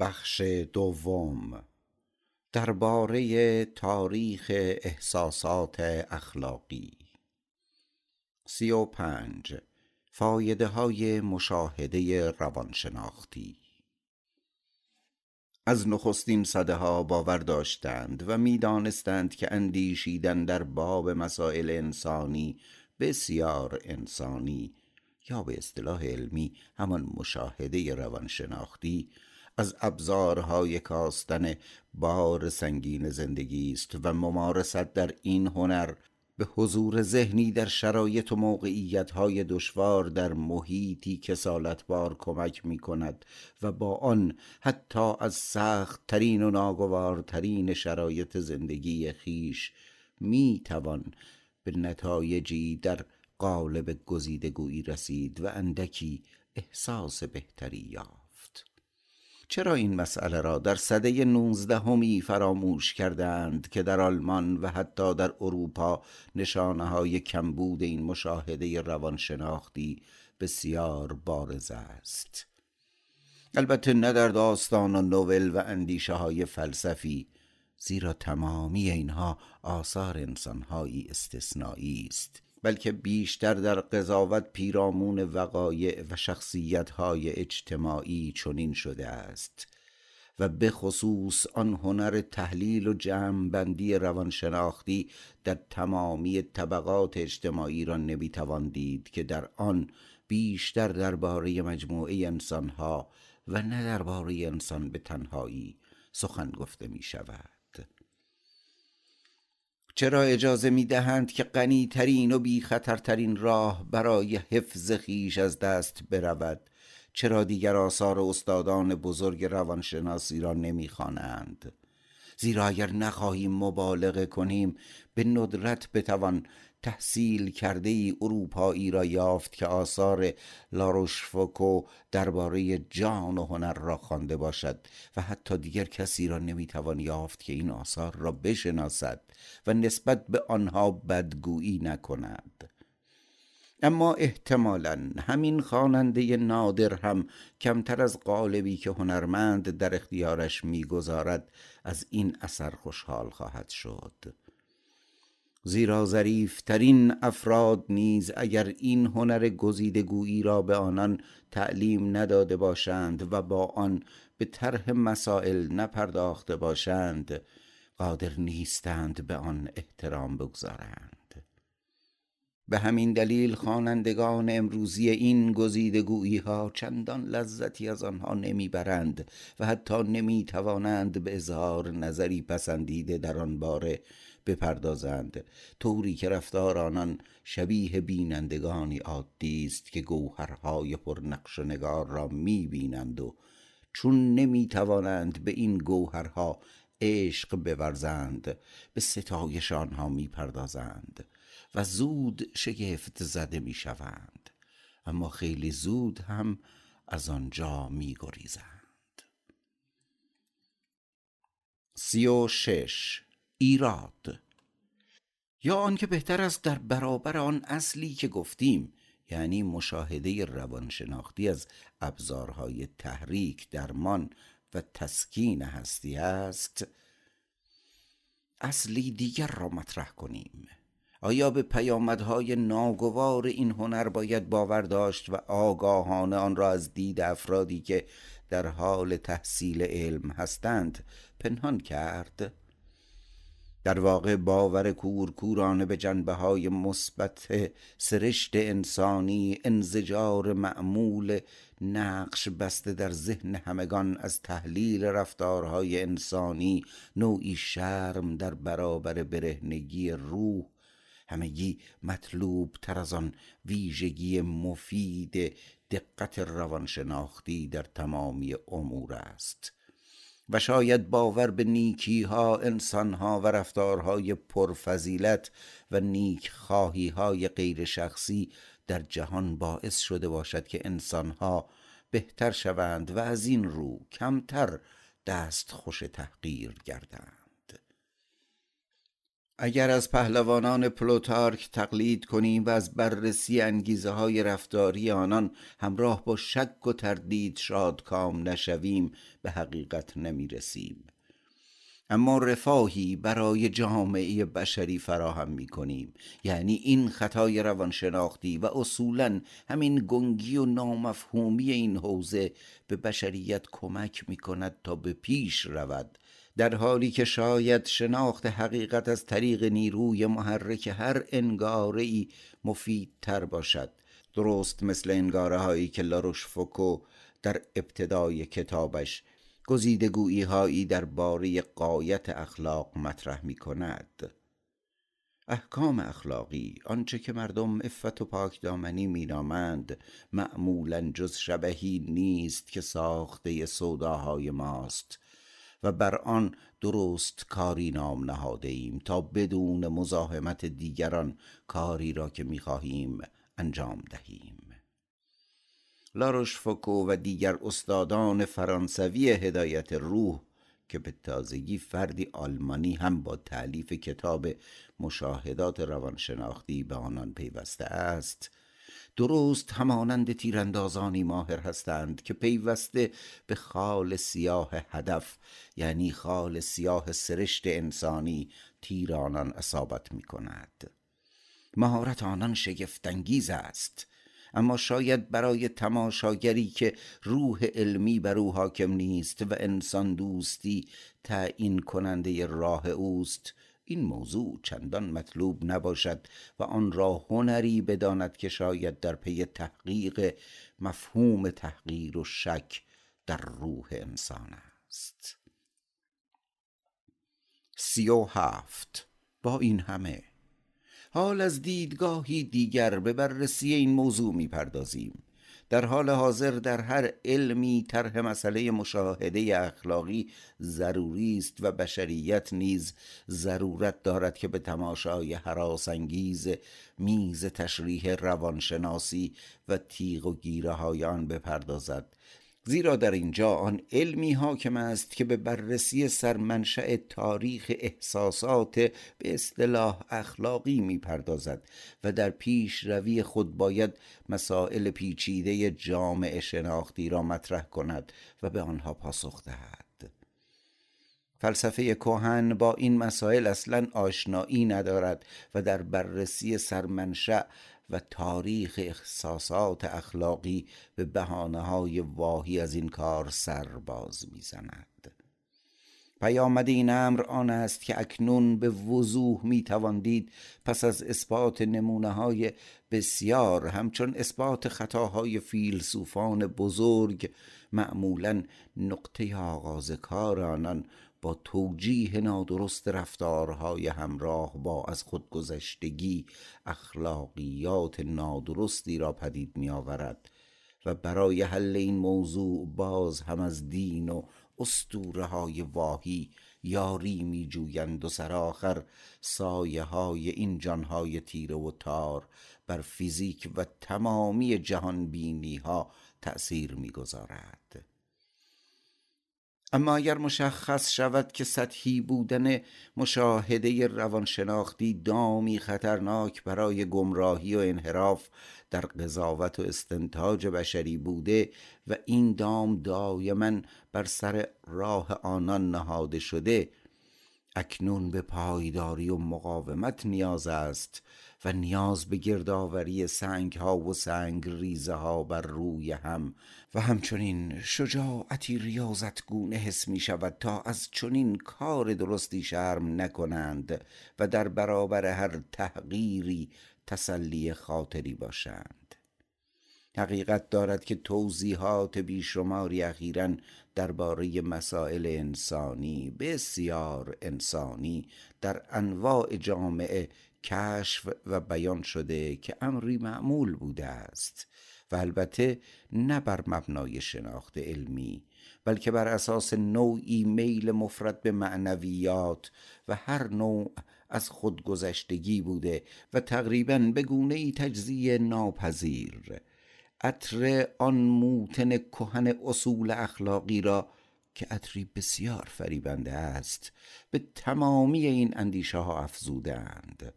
بخش دوم. درباره تاریخ احساسات اخلاقی. سی و پنج. فایده های مشاهده روانشناختی. از نخستین صده ها باور داشتند و می‌دانستند که اندیشیدن در باب مسائل انسانی بسیار انسانی یا به اصطلاح علمی همان مشاهده روانشناختی از ابزارهای کاستن بار سنگین زندگی است و ممارست در این هنر به حضور ذهنی در شرایط و موقعیتهای دشوار در محیطی کسالتبار کمک می کند و با آن حتی از سخت ترین و ناگوارترین شرایط زندگی خیش می توان به نتایجی در قالب گزیدگویی رسید و اندکی احساس بهتری یافت. چرا این مسئله را در سده نوزدهمی فراموش کردند که در آلمان و حتی در اروپا نشانه های کمبود این مشاهده روانشناختی بسیار بارز است؟ البته نه در داستان و نوول و اندیشه های فلسفی زیرا تمامی اینها آثار انسانهایی استثنایی است. بلکه بیشتر در قضاوت پیرامون وقایع و شخصیتهای اجتماعی چنین شده است و به خصوص آن هنر تحلیل و جمعبندی روانشناختی در تمامی طبقات اجتماعی را نمی‌توان دید که در آن بیشتر درباره مجموعه انسانها و نه درباره انسان به تنهایی سخن گفته می شود چرا اجازه می دهند که غنی ترین و بی خطرترین راه برای حفظ خیش از دست برود؟ چرا دیگر آثار استادان بزرگ روانشناسی را نمی خوانند زیرا اگر نخواهیم مبالغه کنیم به ندرت بتوان تحصیل کرده ای اروپایی را یافت که آثار لاروشفوکو درباره جان و هنر را خوانده باشد و حتی دیگر کسی را نمی‌توان یافت که این آثار را بشناسد و نسبت به آنها بدگویی نکند. اما احتمالا همین خواننده نادر هم کمتر از قالبی که هنرمند در اختیارش می‌گذارد از این اثر خوشحال خواهد شد. زیرا ظریفترین افراد نیز اگر این هنر گزیدگویی را به آنان تعلیم نداده باشند و با آن به طرح مسائل نپرداخته باشند قادر نیستند به آن احترام بگذارند. به همین دلیل خوانندگان امروزی این گزیدگویی ها چندان لذتی از آنها نمی‌برند و حتی نمی توانند به اظهار نظری پسندیده در آن باره بپردازند. طوری که رفتار آنان شبیه بینندگانی عادی است که گوهرهای پرنقش و نگار را می‌بینند و چون نمی‌توانند به این گوهرها عشق بورزند به ستایش آنها می‌پردازند و زود شگفت زده می‌شوند. اما خیلی زود هم از آنجا میگریزند. سی و شش ایراد یا آنکه بهتر است در برابر آن اصلی که گفتیم یعنی مشاهده روانشناختی از ابزارهای تحریک درمان و تسکین هستی است اصلی دیگر را مطرح کنیم آیا به پیامدهای ناگوار این هنر باید باور داشت و آگاهانه آن را از دید افرادی که در حال تحصیل علم هستند پنهان کرد؟ در واقع باور کورکورانه به جنبه های مثبت سرشت انسانی انزجار معمول نقش بسته در ذهن همگان از تحلیل رفتارهای انسانی نوعی شرم در برابر برهنگی روح. همگی مطلوب تر از آن ویژگی مفید دقت روانشناختی در تمامی امور است. و شاید باور به نیکی ها انسان ها و رفتارهای پرفضیلت و نیک خواهی های غیر شخصی در جهان باعث شده باشد که انسان ها بهتر شوند و از این رو کمتر دست خوش تحقیر گردند. اگر از پهلوانان پلوتارک تقلید کنیم و از بررسی انگیزه های رفتاری آنان همراه با شک و تردید شادکام نشویم به حقیقت نمی رسیم اما رفاهی برای جامعه بشری فراهم می کنیم یعنی این خطای روانشناختی و اصولا همین گنگی و نامفهومی این حوزه به بشریت کمک می کند تا به پیش رود. در حالی که شاید شناخت حقیقت از طریق نیروی محرک هر انگاره ای مفیدتر باشد. درست مثل انگاره هایی که لاروش فوکو در ابتدای کتابش گزیدگویی هایی در باره قایت اخلاق مطرح می کند احکام اخلاقی آنچه که مردم افت و پاک دامنی مینامند معمولا جز شبهی نیست که ساخته سوداهای ماست. و بر آن درست کاری نام نهاده ایم تا بدون مزاحمت دیگران کاری را که می‌خواهیم انجام دهیم. لاروش فوکو و دیگر استادان فرانسوی هدایت روح که به تازگی فردی آلمانی هم با تعلیف کتاب مشاهدات روانشناختی به آنان پیوسته است درست همانند تیراندازانی ماهر هستند که پیوسته به خال سیاه هدف یعنی خال سیاه سرشت انسانی تیر آنان اصابت می کند مهارت آنان شگفتانگیز است. اما شاید برای تماشاگری که روح علمی بر او حاکم نیست و انسان دوستی تعیین کننده راه اوست این موضوع چندان مطلوب نباشد و آن را هنری بداند که شاید در پی تحقیق مفهوم تحقیر و شک در روح انسان است. سی و هفت با این همه حال از دیدگاهی دیگر به بررسی این موضوع می‌پردازیم. در حال حاضر در هر علمی طرح مسئله مشاهده اخلاقی ضروری است و بشریت نیز ضرورت دارد که به تماشای حراس انگیز میز تشریح روانشناسی و تیغ و گیره آن بپردازد. زیرا در اینجا آن علمی حاکم است که به بررسی سرمنشأ تاریخ احساسات به اصطلاح اخلاقی می‌پردازد و در پیش روی خود باید مسائل پیچیده جامع شناختی را مطرح کند و به آنها پاسخ دهد. فلسفه کوهن با این مسائل اصلا آشنایی ندارد و در بررسی سرمنشأ و تاریخ احساسات اخلاقی به بحانه های واهی از این کار سرباز می‌زند. پیامد این امر آن است که اکنون به وضوح می دید پس از اثبات نمونه های بسیار همچون اثبات خطاهای فیلسوفان بزرگ معمولا نقطه آغاز کار آنان با توجیه نادرست رفتارهای همراه با از خودگذشتگی اخلاقیات نادرستی را پدید می آورد و برای حل این موضوع باز هم از دین و استوره های واهی یاری می جویند و سرآخر سایه های این جانهای تیره و تار بر فیزیک و تمامی جهان بینی ها تأثیر می گذارد. اما اگر مشخص شود که سطحی بودن مشاهده روانشناختی دامی خطرناک برای گمراهی و انحراف در قضاوت و استنتاج بشری بوده و این دام دایما بر سر راه آنان نهاده شده اکنون به پایداری و مقاومت نیاز است و نیاز به گردآوری سنگ ها و سنگ ریزه ها بر روی هم و همچنین شجاعتی ریاضتگونه حس می شود تا از چنین کار درستی شرم نکنند و در برابر هر تحقیری تسلی خاطری باشند. حقیقت دارد که توضیحات بیشماری اخیرا درباره مسائل انسانی بسیار انسانی در انواع جامعه کشف و بیان شده که امری معمول بوده است. و البته نه بر مبنای شناخت علمی بلکه بر اساس نوعی میل مفرد به معنویات و هر نوع از خودگذشتگی بوده و تقریبا به گونه تجزیه ناپذیر. عطر آن موتن کهن اصول اخلاقی را که عطری بسیار فریبنده است به تمامی این اندیشه ها افزودند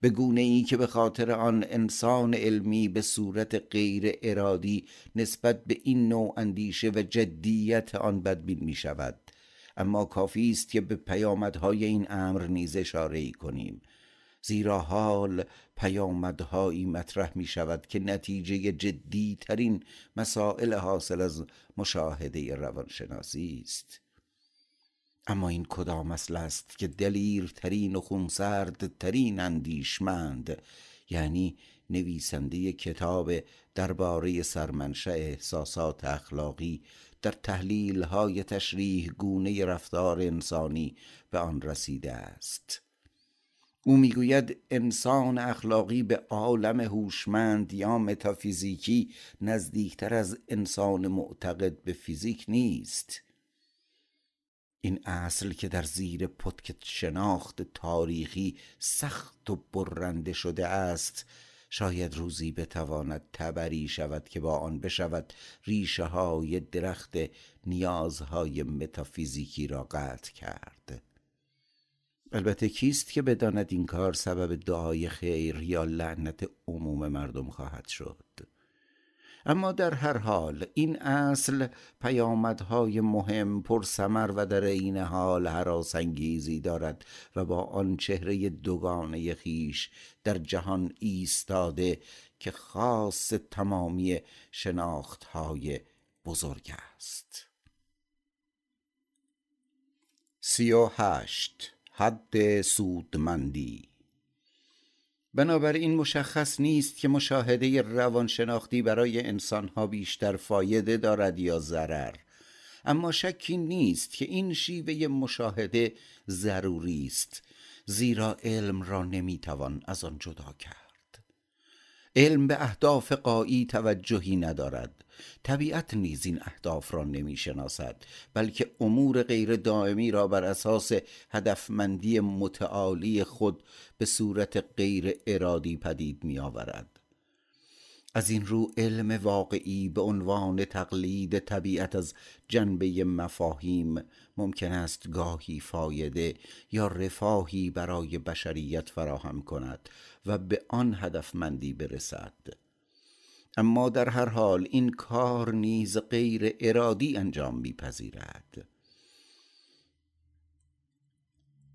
به گونه ای که به خاطر آن انسان علمی به صورت غیر ارادی نسبت به این نوع اندیشه و جدیت آن بدبین می شود. اما کافی است که به پیامدهای این امر نیز اشاره کنیم. زیرا حال پیامدهایی مطرح می شود که نتیجه جدی ترین مسائل حاصل از مشاهده روانشناسی است. اما این کدام اصل است که دلیرترین و خونسردترین اندیشمند یعنی نویسنده کتاب درباره سرمنشأ احساسات اخلاقی در تحلیل های تشریح گونه رفتار انسانی به آن رسیده است. او می‌گوید انسان اخلاقی به عالم هوشمند یا متافیزیکی نزدیکتر از انسان معتقد به فیزیک نیست. این اصل که در زیر پتک شناخت تاریخی سخت و برنده شده است شاید روزی بتواند تبری شود که با آن بشود ریشه های درخت نیازهای متافیزیکی را قطع کرد. البته کیست که بداند این کار سبب دعای خیر یا لعنت عموم مردم خواهد شد؟ اما در هر حال این اصل پیامدهای مهم پرثمر و در این حال حراسانگیزی دارد و با آن چهره دوگانه خیش در جهان ایستاده که خاص تمامی شناختهای بزرگ است. سی و هشت حد سودمندی بنابراین مشخص نیست که مشاهده روانشناختی برای انسانها بیشتر فایده دارد یا ضرر. اما شکی نیست که این شیوه مشاهده ضروری است زیرا علم را نمی‌توان از آن جدا کرد. علم به اهداف قایی توجهی ندارد. طبیعت نیز این اهداف را نمی شناسد بلکه امور غیر دائمی را بر اساس هدفمندی متعالی خود به صورت غیر ارادی پدید می آورد از این رو علم واقعی به عنوان تقلید طبیعت از جنبه مفاهیم ممکن است گاهی فایده یا رفاهی برای بشریت فراهم کند و به آن هدفمندی برسد. اما در هر حال این کار نیز غیر ارادی انجام میپذیرد.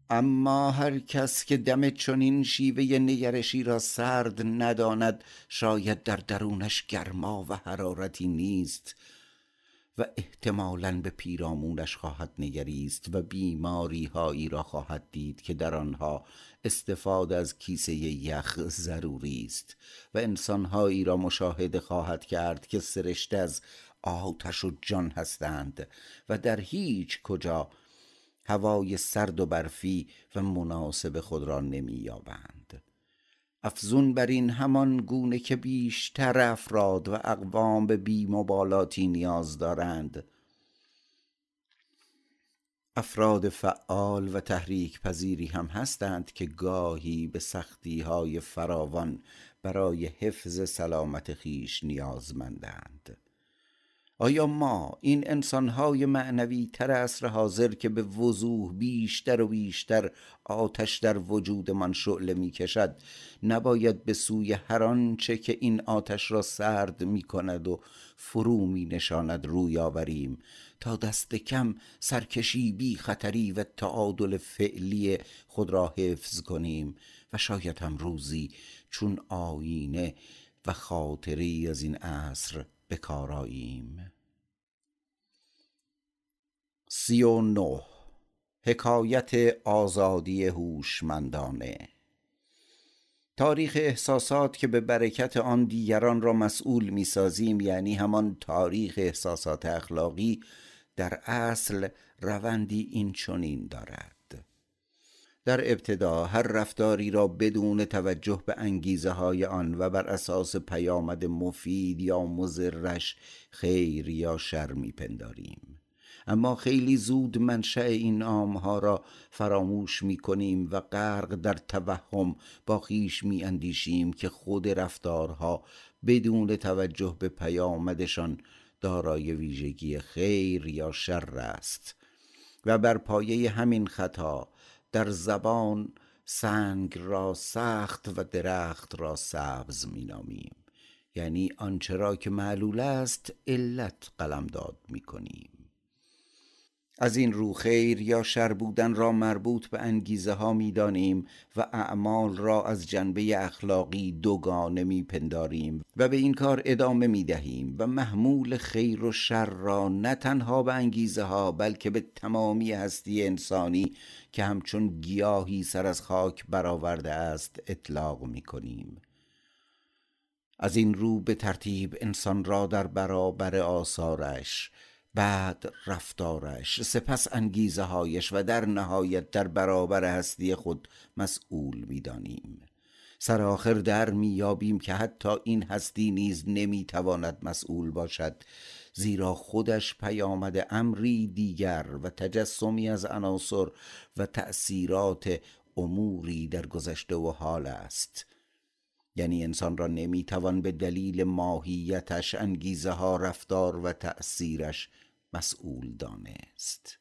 اما هر کس که دم چنین شیوه نگرشی را سرد نداند شاید در درونش گرما و حرارتی نیست و احتمالا به پیرامونش خواهد نگریست و بیماری هایی را خواهد دید که در آنها استفاده از کیسه یخ ضروری است و انسانهایی را مشاهده خواهد کرد که سرشته از آتش و جان هستند و در هیچ کجا هوای سرد و برفی و مناسب خود را نمییابند. افزون بر این همان گونه که بیشتر افراد و اقوام به بیمبالاتی نیاز دارند. افراد فعال و تحریک پذیری هم هستند که گاهی به سختی های فراوان برای حفظ سلامت خیش نیازمندند. آیا ما این انسانهای معنوی تر اصر حاضر که به وضوح بیشتر و بیشتر آتش در وجودمان شعله می کشد نباید به سوی هر آنچه که این آتش را سرد می کند و فرو می نشاند روی آوریم. تا دست کم سرکشی بی خطری و تعادل فعلی خود را حفظ کنیم و شاید هم روزی چون آینه و خاطری از این عصر بکاراییم سی و نه. حکایت آزادی هوشمندانه. تاریخ احساسات که به برکت آن دیگران را مسئول می‌سازیم یعنی همان تاریخ احساسات اخلاقی در اصل روندی این چنین دارد. در ابتدا هر رفتاری را بدون توجه به انگیزه های آن و بر اساس پیامد مفید یا مزرش خیر یا شر میپنداریم. اما خیلی زود منشأ این ها را فراموش می کنیم و غرق در توهم با خیش می اندیشیم که خود رفتارها بدون توجه به پیامدشان دارای ویژگی خیر یا شر است. و بر پایه همین خطا در زبان سنگ را سخت و درخت را سبز مینامیم. یعنی آنچه را که معلول است علت قلمداد می‌کنیم. از این رو خیر یا شر بودن را مربوط به انگیزه ها می دانیم و اعمال را از جنبه اخلاقی دوگانه می پنداریم و به این کار ادامه می دهیم و محمول خیر و شر را نه تنها به انگیزه ها بلکه به تمامی هستی انسانی که همچون گیاهی سر از خاک برآورده است اطلاق می کنیم از این رو به ترتیب انسان را در برابر آثارش بعد رفتارش سپس انگیزه هایش و در نهایت در برابر هستی خود مسئول می‌دانیم. سرآخر در میابیم که حتی این هستی نیز نمی‌تواند مسئول باشد زیرا خودش پیامد امری دیگر و تجسمی از عناصر و تأثیرات اموری در گذشته و حال است. یعنی انسان را نمی‌توان به دلیل ماهیتش انگیزه ها رفتار و تأثیرش مسئول دانست.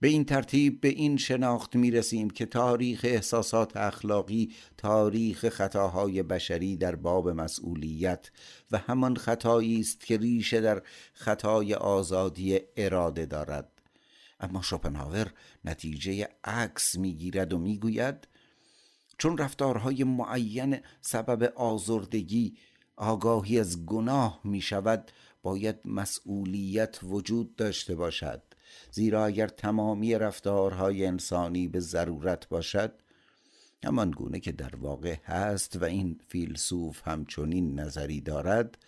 به این ترتیب به این شناخت می رسیم که تاریخ احساسات اخلاقی تاریخ خطاهای بشری در باب مسئولیت و همان خطایی است که ریشه در خطای آزادی اراده دارد. اما شوپنهاور نتیجه عکس می‌گیرد و می‌گوید چون رفتارهای معین سبب آزردگی آگاهی از گناه می شود باید مسئولیت وجود داشته باشد. زیرا اگر تمامی رفتارهای انسانی به ضرورت باشد همان گونه که در واقع هست و این فیلسوف همچنین نظری دارد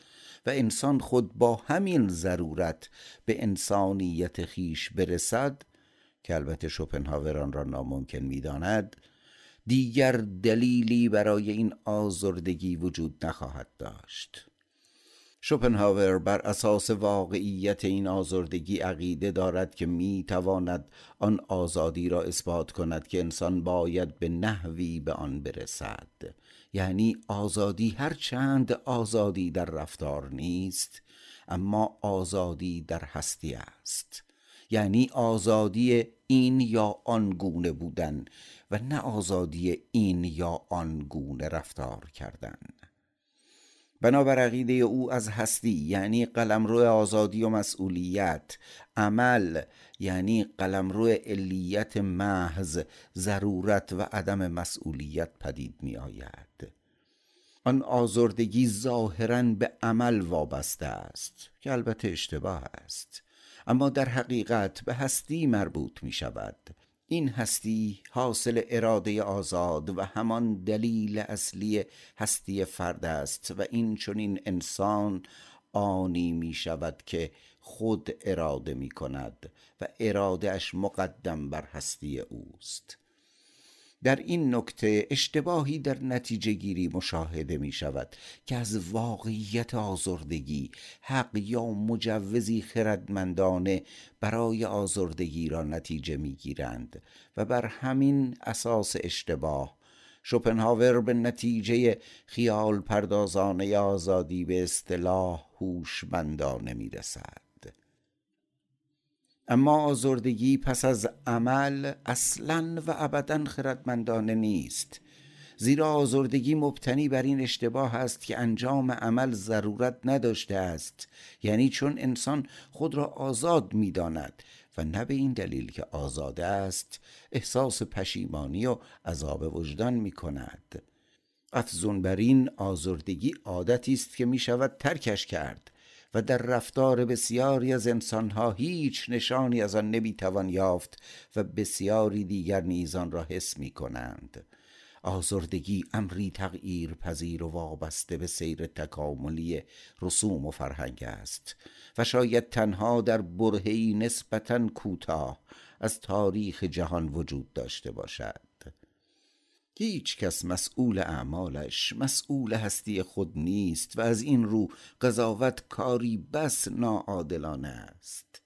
و انسان خود با همین ضرورت به انسانیت خیش برسد که البته شوپنهاور را ناممکن می‌داند دیگر دلیلی برای این آزردگی وجود نخواهد داشت. شوپنهاور بر اساس واقعیت این آزردگی عقیده دارد که می تواند آن آزادی را اثبات کند که انسان باید به نحوی به آن برسد. یعنی آزادی هر چند آزادی در رفتار نیست اما آزادی در هستی است. یعنی آزادی این یا آن گونه بودن و نه آزادی این یا آن گونه رفتار کردن. بنابر عقیده او از هستی یعنی قلمرو آزادی و مسئولیت. عمل یعنی قلمرو علیت محض ضرورت و عدم مسئولیت پدید می آید آن آزردگی ظاهرا به عمل وابسته است که البته اشتباه است. اما در حقیقت به هستی مربوط می شود این هستی حاصل اراده آزاد و همان دلیل اصلی هستی فرد است و این چنین انسان آنی می شود که خود اراده می کند و ارادهش مقدم بر هستی اوست. در این نکته اشتباهی در نتیجه گیری مشاهده می شود که از واقعیت آزردگی حق یا مجوزی خردمندانه برای آزردگی را نتیجه می گیرند و بر همین اساس اشتباه شوپنهاور به نتیجه خیال پردازانه آزادی به اصطلاح هوشمندانه می رسد اما آزردگی پس از عمل اصلا و ابدا خردمندانه نیست. زیرا آزردگی مبتنی بر این اشتباه است که انجام عمل ضرورت نداشته است. یعنی چون انسان خود را آزاد می‌داند و نه به این دلیل که آزاده است احساس پشیمانی و عذاب وجدان می کند افزون بر این آزردگی عادتی است که می شود ترکش کرد. و در رفتار بسیاری از انسانها هیچ نشانی از آن نمی‌توان یافت و بسیاری دیگر نیزان را حس می کنند آزردگی امری تغییر پذیر و وابسته به سیر تکاملی رسوم و فرهنگ است و شاید تنها در برهی نسبتا کوتاه از تاریخ جهان وجود داشته باشد. هیچ کس مسئول اعمالش مسئول هستی خود نیست و از این رو قضاوت کاری بس ناعادلانه است.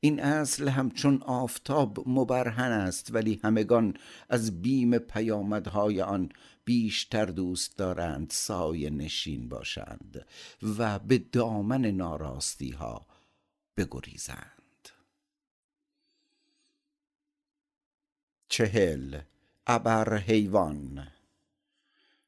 این اصل همچون آفتاب مبرهن است ولی همگان از بیم پیامدهای آن بیشتر دوست دارند سایه نشین باشند و به دامن ناراستی ها بگریزند. چهل ابر حیوان.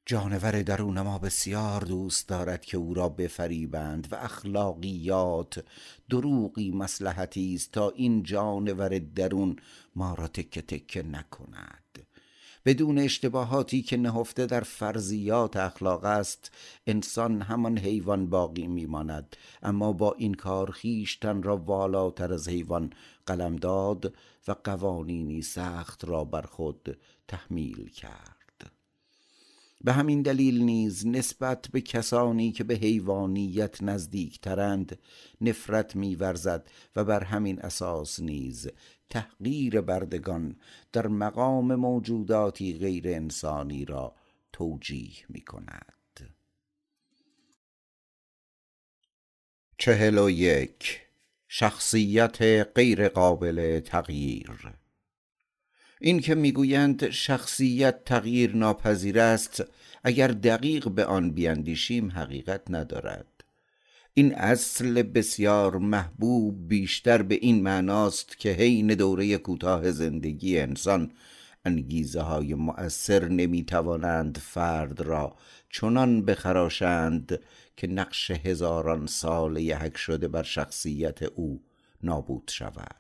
جانور درون ما بسیار دوست دارد که او را بفریبند و اخلاقیات دروغی مسلحتی است تا این جانور درون ما را تکه تکه نکند. بدون اشتباهاتی که نهفته در فرضیات اخلاق است انسان همان حیوان باقی میماند. اما با این کار خیشتن را والاتر از حیوان قلم داد و قوانینی سخت را بر خود تحمیل کرد. به همین دلیل نیز نسبت به کسانی که به حیوانیت نزدیکترند نفرت میورزد و بر همین اساس نیز تحقیر بردگان در مقام موجوداتی غیر انسانی را توجیه می کند چهل و یک. شخصیت غیر قابل تغییر این که می‌گویند شخصیت تغییر ناپذیر است اگر دقیق به آن بیاندیشیم حقیقت ندارد. این اصل بسیار محبوب بیشتر به این معناست که حین دوره کوتاه زندگی انسان انگیزه های مؤثر نمی‌توانند فرد را چنان بخراشند که نقش هزاران سال یحک شده بر شخصیت او نابود شود.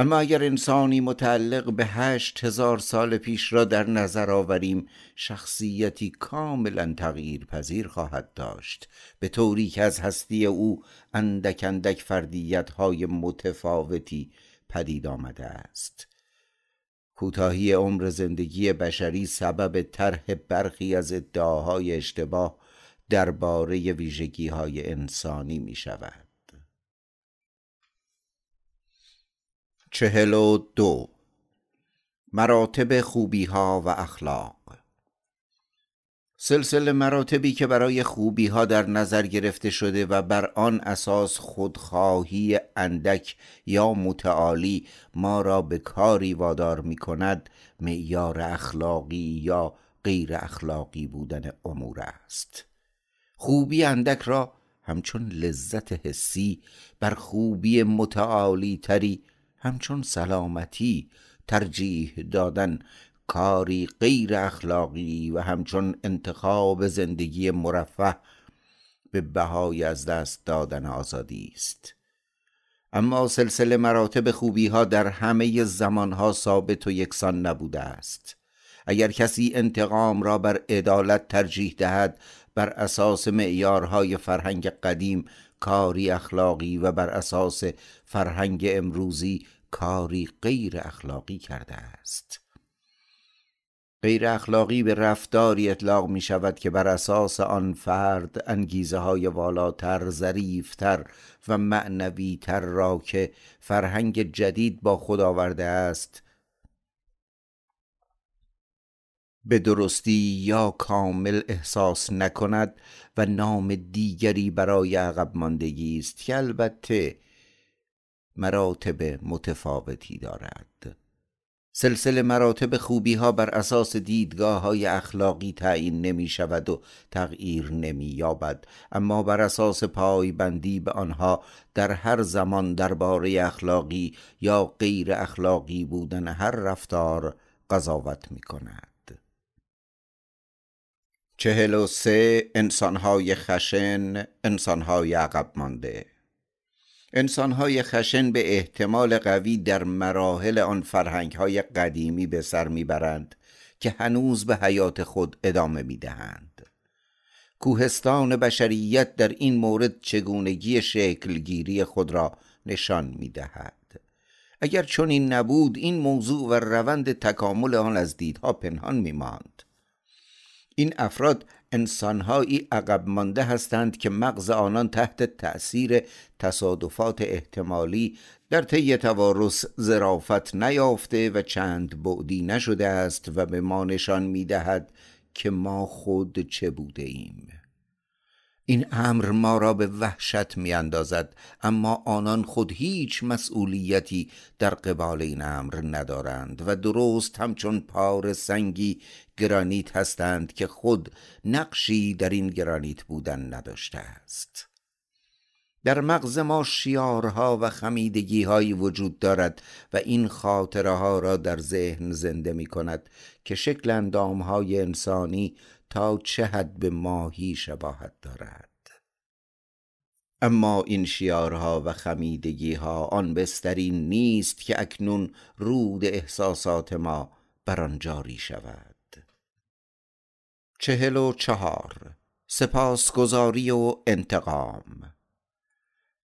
اما اگر انسانی متعلق به هشت هزار سال پیش را در نظر آوریم شخصیتی کاملا تغییر پذیر خواهد داشت. به طوری که از هستی او اندک اندک فردیت های متفاوتی پدید آمده است. کوتاهی عمر زندگی بشری سبب طرح برخی از ادعاهای اشتباه درباره ویژگی های انسانی می شود چهل و دو. مراتب خوبی ها و اخلاق. سلسله مراتبی که برای خوبی ها در نظر گرفته شده و بر آن اساس خودخواهی اندک یا متعالی ما را به کاری وادار می کند معیار اخلاقی یا غیر اخلاقی بودن امور است. خوبی اندک را همچون لذت حسی بر خوبی متعالی تری همچون سلامتی ترجیح دادن کاری غیر اخلاقی و همچون انتخاب زندگی مرفه به بهای از دست دادن آزادی است. اما سلسله مراتب خوبی ها در همه زمان ها ثابت و یکسان نبوده است. اگر کسی انتقام را بر عدالت ترجیح دهد بر اساس معیارهای فرهنگ قدیم کاری اخلاقی و بر اساس فرهنگ امروزی کاری غیر اخلاقی کرده است. غیر اخلاقی به رفتاری اطلاق می شود که بر اساس آن فرد انگیزه های والاتر، ظریفتر و معنویتر را که فرهنگ جدید با خود آورده است به درستی یا کامل احساس نکند و نام دیگری برای عقب ماندگی است که البته مراتب متفاوتی دارد. سلسله مراتب خوبی ها بر اساس دیدگاه های اخلاقی تعیین نمی شود و تغییر نمی یابد اما بر اساس پایبندی به آنها در هر زمان درباره اخلاقی یا غیر اخلاقی بودن هر رفتار قضاوت می کند چهل و سه انسانهای خشن انسانهای عقب مانده. انسانهای خشن به احتمال قوی در مراحل آن فرهنگهای قدیمی به سر می‌برند که هنوز به حیات خود ادامه می‌دهند. کوهستان بشریت در این مورد چگونگی شکلگیری خود را نشان می‌دهد. اگر چون این نبود این موضوع و روند تکامل آن از دیدها پنهان میماند. این افراد انسانهایی عقب مانده هستند که مغز آنان تحت تأثیر تصادفات احتمالی در طی توارث زرافت نیافته و چند بعدی نشده است و به ما نشان می‌دهد که ما خود چه بوده ایم این امر ما را به وحشت می اندازد اما آنان خود هیچ مسئولیتی در قبال این امر ندارند و درست همچون پار سنگی گرانیت هستند که خود نقشی در این گرانیت بودن نداشته است. در مغز ما شیارها و خمیدگی هایی وجود دارد و این خاطره ها را در ذهن زنده می کند که شکل اندام های انسانی تا چه حد به ماهی شباهت دارد. اما این شیارها و خمیدگی ها آن بسترین نیست که اکنون رود احساسات ما بر آن جاری شود. چهل و چهار سپاسگزاری و انتقام.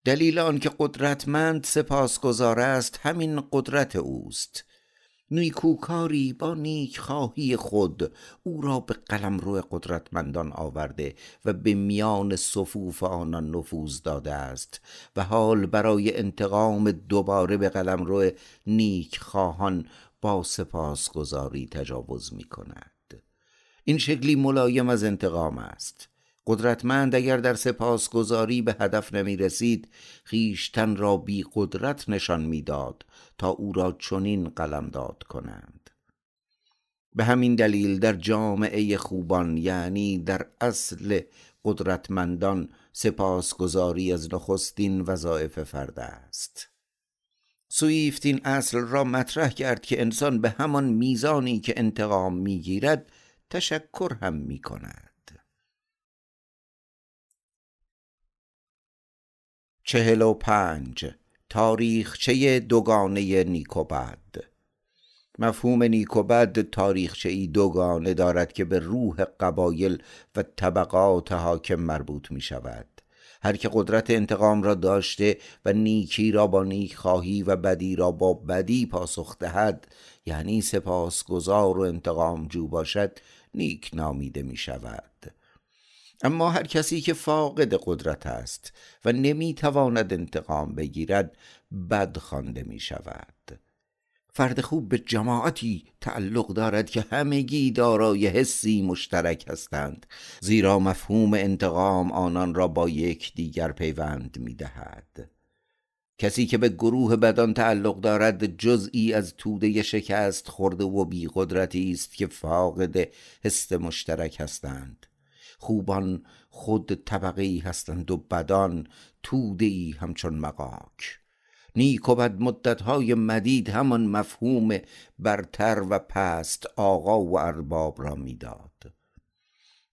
دلیل آنکه قدرتمند سپاسگزار است همین قدرت اوست. نیکوکاری با نیکخواهی خود او را به قلمرو قدرتمندان آورده و به میان صفوف آنان نفوذ داده است و حال برای انتقام دوباره به قلمرو نیکخواهان با سپاسگزاری تجاوز می کند این شکلی ملایم از انتقام است. قدرتمند اگر در سپاسگزاری به هدف نمی رسید خیشتن را بی قدرت نشان می‌داد تا او را چنین قلمداد کنند. به همین دلیل در جامعه خوبان یعنی در اصل قدرتمندان سپاسگزاری از نخستین وظایف فرد است. سویفت این اصل را مطرح کرد که انسان به همان میزانی که انتقام می‌گیرد تشکر هم می کند چهل و پنج. تاریخچه دوگانه نیکوبد. مفهوم نیکوبد تاریخچه ای دوگانه دارد که به روح قبایل و طبقات حاکم مربوط می شود هر که قدرت انتقام را داشته و نیکی را با نیک خواهی و بدی را با بدی پاسخ دهد یعنی سپاسگزار و انتقام جو باشد نیک نامیده می شود اما هر کسی که فاقد قدرت است و نمی‌تواند انتقام بگیرد بد خوانده می شود فرد خوب به جماعتی تعلق دارد که همگی دارای حسی مشترک هستند زیرا مفهوم انتقام آنان را با یک دیگر پیوند می دهد. کسی که به گروه بدان تعلق دارد جزئی از توده شکست خورده و بی قدرتی است که فاقد حس مشترک هستند. خوبان خود طبقه هستند و بدان توده ای همچون مقاک نیک و بد مدتهای مدید همان مفهوم برتر و پست آقا و ارباب را می‌داد.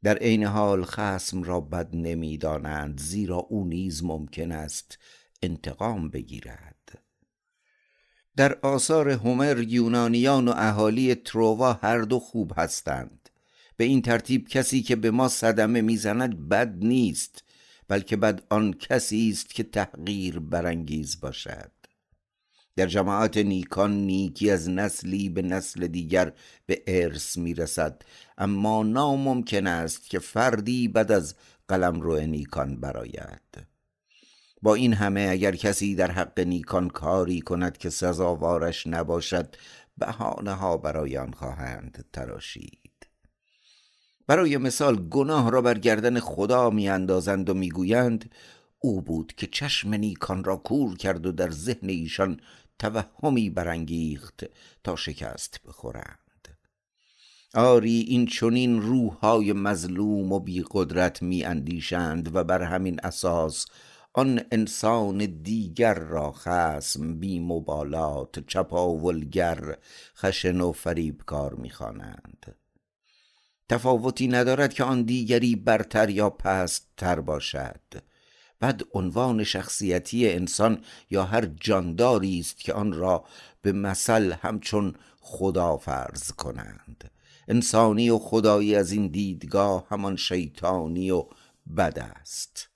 در عین حال خسم را بد نمی‌دانند زیرا او نیز ممکن است انتقام بگیرد. در آثار هومر یونانیان و اهالی تروا هر دو خوب هستند. به این ترتیب کسی که به ما صدمه می‌زند بد نیست بلکه بد آن کسی است که تحقیر برانگیز باشد. در جماعت نیکان نیکی از نسلی به نسل دیگر به ارث می‌رسد اما ناممکن است که فردی بد از قلم رو نیکان براید. با این همه اگر کسی در حق نیکان کاری کند که سزاوارش نباشد بهانه ها برای آن خواهند تراشید. برای مثال گناه را بر گردن خدا میاندازند و می‌گویند او بود که چشم نیکان را کور کرد و در ذهن ایشان توهمی برانگیخت تا شکست بخورند. آری این چنین روحهای مظلوم و بی قدرت می اندیشند و بر همین اساس آن انسان دیگر را خسم بی مبالات چپاولگر خشن و فریبکار می‌خوانند تفاوتی ندارد که آن دیگری برتر یا پست تر باشد. بد عنوان شخصیتی انسان یا هر جانداری است که آن را به مثل همچون خدا فرض کنند. انسانی و خدایی از این دیدگاه همان شیطانی و بد است.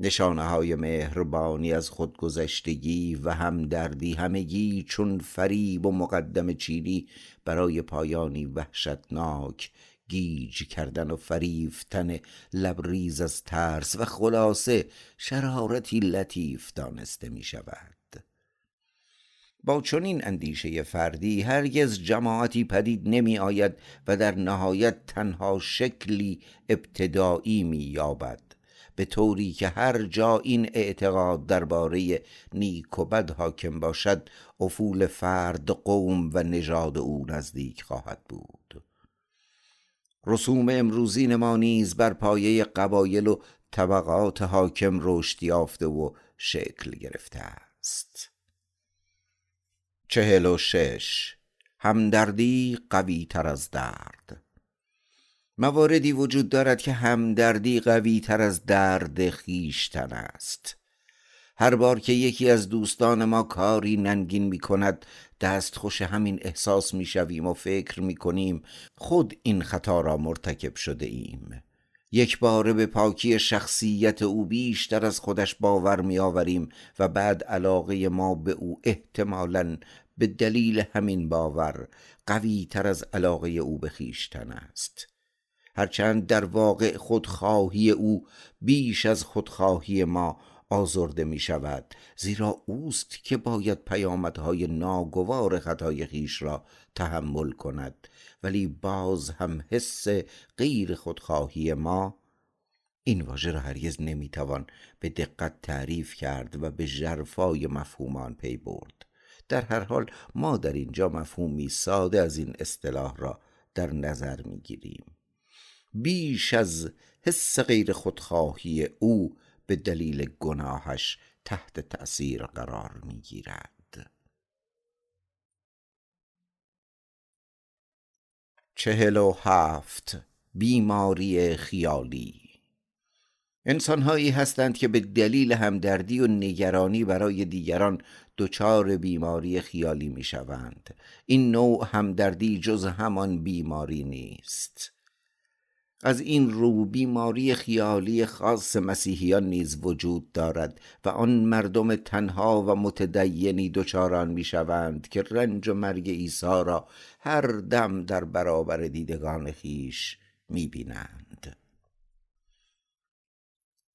نشانه های مهربانی از خودگذشتگی و همدردی همگی چون فریب و مقدم چینی برای پایانی وحشتناک گیج کردن و فریفتن لبریز از ترس و خلاصه شرارتی لطیف دانسته می شود با چنین اندیشه فردی هرگز جماعتی پدید نمی آید و در نهایت تنها شکلی ابتدایی می یابد به طوری که هر جا این اعتقاد درباره نیک و بد حاکم باشد افول فرد قوم و نژاد او نزدیک خواهد بود. رسوم امروزین ما نیز بر پایه قبایل و طبقات حاکم رشد یافته و شکل گرفته است. چهل و شش. همدردی قوی تر از درد. مواردی وجود دارد که همدردی قوی تر از درد خیشتن است. هر بار که یکی از دوستان ما کاری ننگین می کند دست خوش همین احساس می شویم و فکر می کنیم خود این خطا را مرتکب شده ایم. یک باره به پاکی شخصیت او بیشتر از خودش باور می آوریم و بعد علاقه ما به او احتمالا به دلیل همین باور قوی تر از علاقه او به خیشتن است. هرچند در واقع خودخواهی او بیش از خودخواهی ما آزرده می شود زیرا اوست که باید پیامدهای ناگوار خطای خیش را تحمل کند. ولی باز هم حس غیر خودخواهی ما این واژه را هرگز نمی‌توان به دقت تعریف کرد و به ژرفای مفهومان پی برد. در هر حال ما در اینجا مفهومی ساده از این اصطلاح را در نظر می‌گیریم. بیش از حس غیر خودخواهی او به دلیل گناهش تحت تأثیر قرار می‌گیرد. چهل و هفت. بیماری خیالی. انسانهایی هستند که به دلیل همدردی و نگرانی برای دیگران دچار بیماری خیالی می شوند. این نوع همدردی جز همان بیماری نیست. از این رو بیماری خیالی خاص مسیحیان نیز وجود دارد و آن مردم تنها و متدینی دچاران می شوند که رنج و مرگ عیسی را هر دم در برابر دیدگان خیش می بینند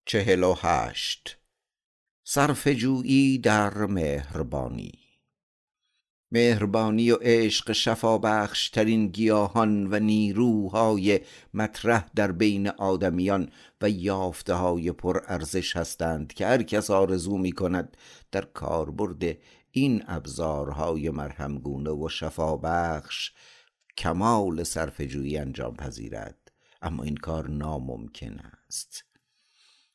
چهل و هشت. صرفجویی در مهربانی. مهربانی و عشق شفابخش ترین گیاهان و نیروهای مطرح در آدمیان آدمیان و یافته های پر ارزش هستند که هر کس آرزو می کند در کاربرد این ابزارهای مرهمگونه و شفابخش کمال صرفجویی انجام پذیرد. اما این کار ناممکن است.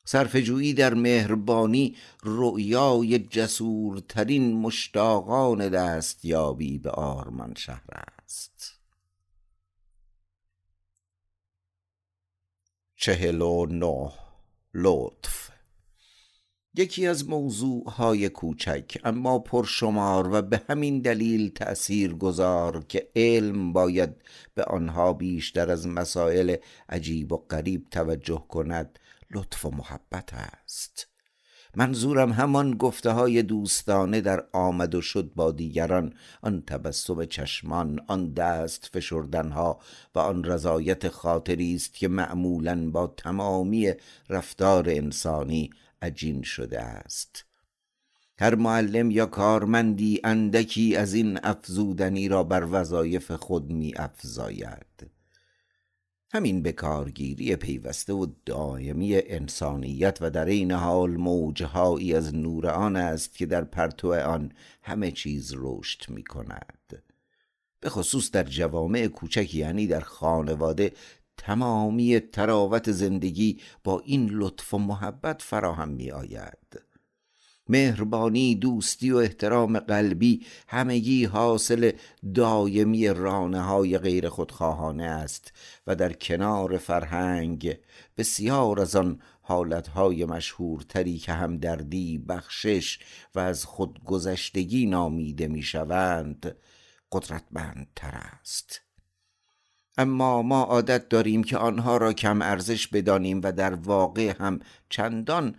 صرفجویی در مهربانی رؤیای جسورترین مشتاقان دستیابی به آرمان شهر است. چهل و نه لطف. یکی از موضوعهای کوچک اما پرشمار و به همین دلیل تأثیر گذار که علم باید به آنها بیشتر از مسائل عجیب و غریب توجه کند لطف و محبت است. منظورم همان گفته های دوستانه در آمد و شد با دیگران آن تبسم چشمان آن دست فشردنها و آن رضایت خاطری است که معمولا با تمامی رفتار انسانی عجین شده است. هر معلم یا کارمندی اندکی از این افزودنی را بر وظایف خود می افزاید همین بکارگیری پیوسته و دائمی انسانیت و در این حال موجهایی از نور آن است که در پرتو آن همه چیز رشد می کند به خصوص در جوامع کوچک یعنی در خانواده تمامی تراوت زندگی با این لطف و محبت فراهم می آید مهربانی دوستی و احترام قلبی همگی حاصل دایمی رانه های غیر خودخواهانه است و در کنار فرهنگ بسیار از آن حالتهای مشهورتری که همدردی بخشش و از خودگذشتگی نامیده می‌شوند قدرتمندتر است. اما ما عادت داریم که آنها را کم ارزش بدانیم و در واقع هم چندان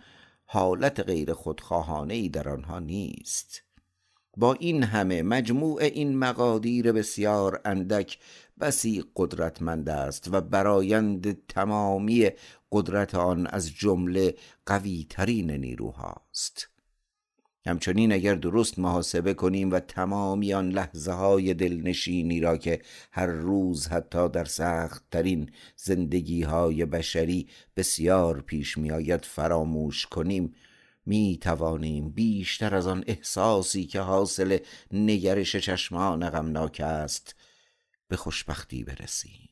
حالت غیر خودخواهانه ای در آنها نیست. با این همه مجموع این مقادیر بسیار اندک بسی قدرتمند است و برایند تمامی قدرت آن از جمله قوی ترین نیروهاست. همچنین اگر درست محاسبه کنیم و تمامی آن لحظه های دلنشینی را که هر روز حتی در سخت ترین زندگی های بشری بسیار پیش می آید فراموش کنیم می توانیم بیشتر از آن احساسی که حاصل نگرش چشمان غمناک است به خوشبختی برسیم.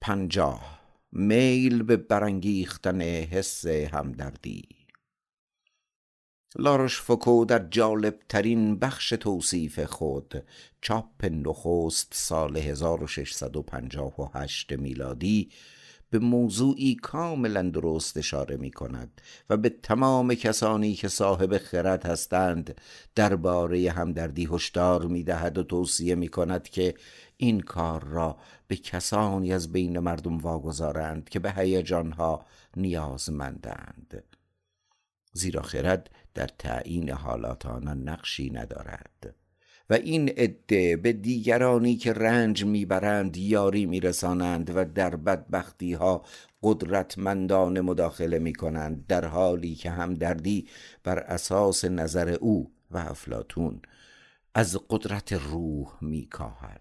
پنجاه. میل به برانگیختن حس همدردی. لاروش فوکو در جالب ترین بخش توصیف خود. چاپ نخست سال 1658 میلادی به موضوعی کاملا درست اشاره می کند و به تمام کسانی که صاحب خرد هستند درباره همدردی هشدار می دهد و توصیه می کند که این کار را به کسانی از بین مردم واگذارند که به هیجانها نیازمندند. زیرا خرد در تعیین حالات آنان نقشی ندارد. و این عده به دیگرانی که رنج می‌برند یاری میرسانند و در بدبختی ها قدرتمندان مداخله می کنند در حالی که همدردی بر اساس نظر او و افلاتون از قدرت روح میکاهد.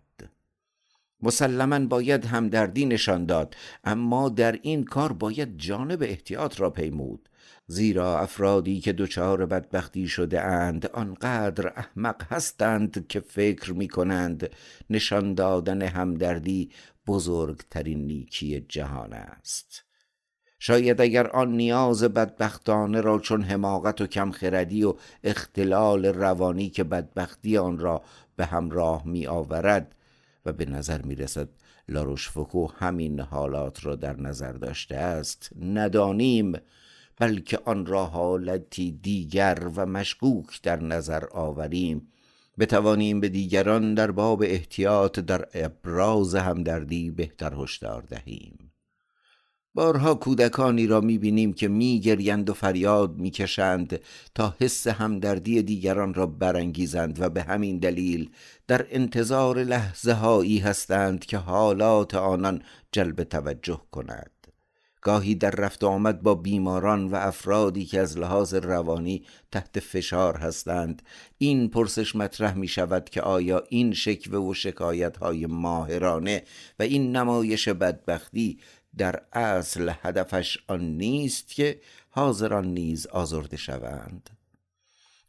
مسلما باید همدردی نشان داد اما در این کار باید جانب احتیاط را پیمود. زیرا افرادی که دچار بدبختی شده اند آنقدر احمق هستند که فکر می کنند نشان دادن همدردی بزرگترین نیکی جهان است. شاید اگر آن نیاز بدبختانه را چون حماقت و کمخردی و اختلال روانی که بدبختی آن را به همراه می آورد و به نظر می رسد لاروشفوکو همین حالات را در نظر داشته است ندانیم بلکه آن را حالتی دیگر و مشکوک در نظر آوریم. بتوانیم به دیگران در باب احتیاط در ابراز همدردی بهتر هشدار دهیم. بارها کودکانی را می‌بینیم که میگریند و فریاد می‌کشند تا حس همدردی دیگران را برانگیزند و به همین دلیل در انتظار لحظه هایی هستند که حالات آنان جلب توجه کند گاهی در رفت آمد با بیماران و افرادی که از لحاظ روانی تحت فشار هستند. این پرسش مطرح می شود که آیا این شکوه و شکایت های ماهرانه و این نمایش بدبختی در اصل هدفش آن نیست که حاضران نیز آزرده شوند؟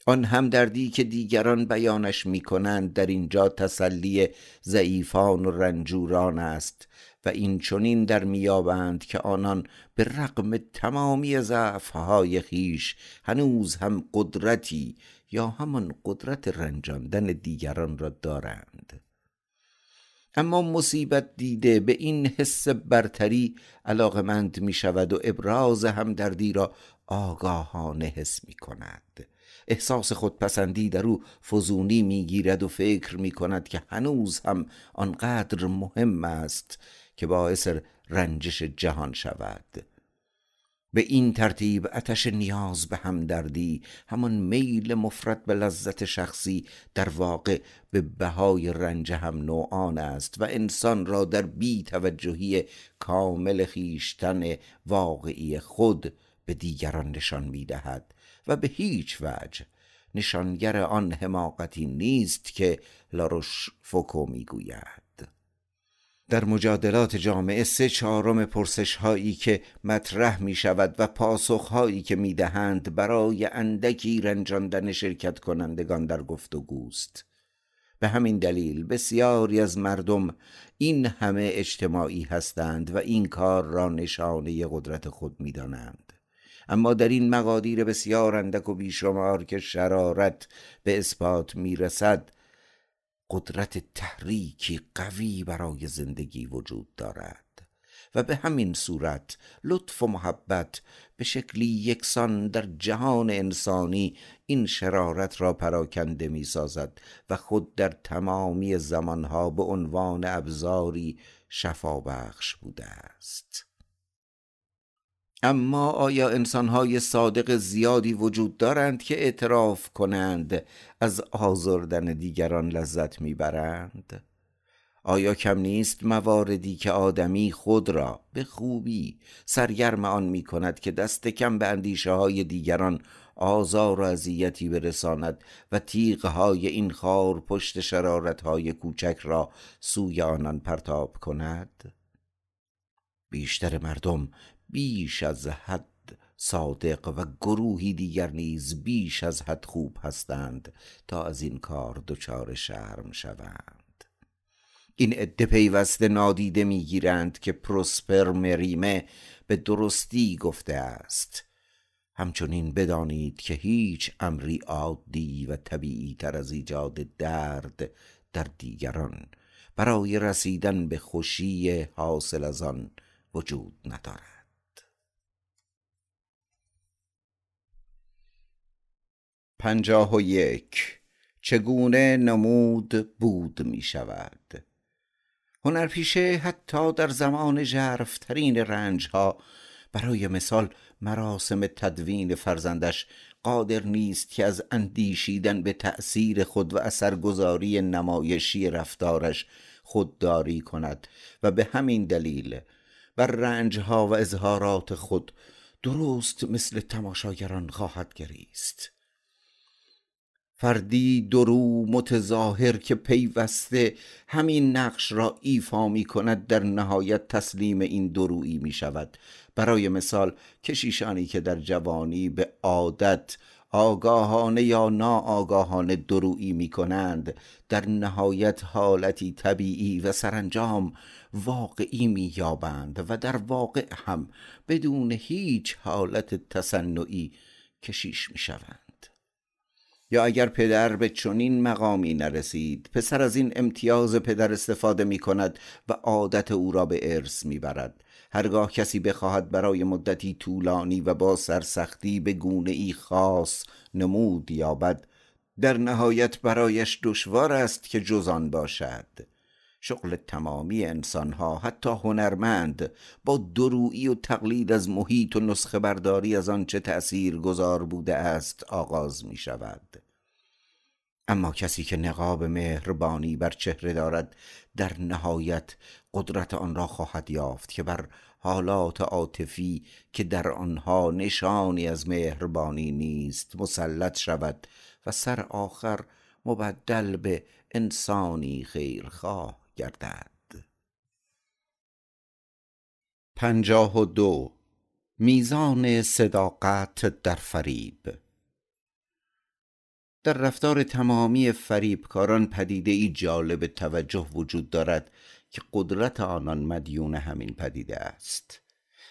آن همدردی که دیگران بیانش می کنند در اینجا تسلی ضعیفان و رنجوران است. و این چنین در میابند که آنان به رغم تمامی ضعفهای خیش هنوز هم قدرتی یا همان قدرت رنجاندن دیگران را دارند. اما مصیبت دیده به این حس برتری علاقمند می شود و ابراز همدردی را آگاهانه حس می کند احساس خودپسندی در او فزونی می گیرد و فکر می کند که هنوز هم آنقدر مهم است که باعث رنجش جهان شود. به این ترتیب اتش نیاز به همدردی همان میل مفرد به لذت شخصی در واقع به بهای رنج هم نوعان است و انسان را در بی توجهی کامل خیشتن واقعی خود به دیگران نشان می دهد و به هیچ وجه نشانگر آن حماقتی نیست که لاروش فوکو می گوید در مجادلات جامعه سه چهارم پرسش هایی که مطرح می شود و پاسخ هایی که می دهند برای اندکی رنجاندن شرکت کنندگان در گفتگوست به همین دلیل بسیاری از مردم این همه اجتماعی هستند و این کار را نشانه قدرت خود می دانند. اما در این مقادیر بسیار اندک و بیشمار که شرارت به اثبات می رسد قدرت تحریکی قوی برای زندگی وجود دارد و به همین صورت لطف و محبت به شکلی یکسان در جهان انسانی این شرارت را پراکنده می سازد و خود در تمامی زمانها به عنوان ابزاری شفابخش بوده است. اما آیا انسانهای صادق زیادی وجود دارند که اعتراف کنند از آزردن دیگران لذت می‌برند؟ آیا کم نیست مواردی که آدمی خود را به خوبی سرگرم آن می کند که دست کم به اندیشه های دیگران آزار و اذیتی برساند و تیغ های این خار پشت شرارت های کوچک را سوی آنان پرتاب کند بیشتر مردم بیش از حد صادق و گروهی دیگر نیز بیش از حد خوب هستند تا از این کار دچار شرم شوند. این عده پیوسته نادیده می‌گیرند که پروسپر مریمه به درستی گفته است. همچنین بدانید که هیچ امری عادی و طبیعی تر از ایجاد درد در دیگران برای رسیدن به خوشی حاصل از آن وجود ندارد. پنجاه و یک. چگونه نمود بود می شود هنرپیشه حتی در زمان ژرفترین رنج ها برای مثال مراسم تدوین فرزندش قادر نیست که از اندیشیدن به تأثیر خود و اثرگذاری نمایشی رفتارش خودداری کند و به همین دلیل بر رنجها و اظهارات خود درست مثل تماشاگران خواهد گریست. فردی درو متظاهر که پیوسته همین نقش را ایفا می کند در نهایت تسلیم این درویی می شود. برای مثال کشیشانی که در جوانی به عادت آگاهانه یا ناآگاهانه درویی می کنند در نهایت حالتی طبیعی و سرانجام واقعی می یابند و در واقع هم بدون هیچ حالت تصنعی کشیش می شوند. یا اگر پدر به چنین مقامی نرسید پسر از این امتیاز پدر استفاده می کند و عادت او را به ارث می برد هرگاه کسی بخواهد برای مدتی طولانی و با سرسختی به گونه ای خاص نمود یابد در نهایت برایش دشوار است که جزان باشد. شغل تمامی انسانها حتی هنرمند با درویی و تقلید از محیط و نسخه برداری از آنچه تأثیر گذار بوده است آغاز می شود اما کسی که نقاب مهربانی بر چهره دارد در نهایت قدرت آن را خواهد یافت که بر حالات عاطفی که در آنها نشانی از مهربانی نیست مسلط شود و سر آخر مبدل به انسانی خیرخواه گردد. پنجاه و دو. میزان صداقت در فریب. در رفتار تمامی فریبکاران پدیده ای جالب توجه وجود دارد که قدرت آنان مدیون همین پدیده است.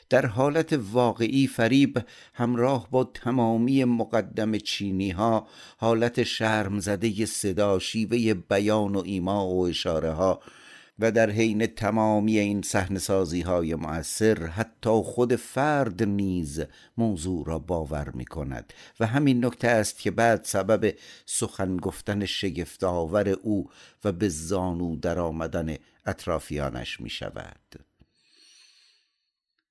در حالت واقعی فریب همراه با تمامی مقدم چینی ها حالت شرم زده صدا شیوه بیان و ایما و اشاره ها و در حین تمامی این صحنه سازی های مؤثر حتی خود فرد نیز موضوع را باور می کند و همین نکته است که بعد سبب سخن گفتن شگفتآور او و به زانو در آمدن اطرافیانش می شود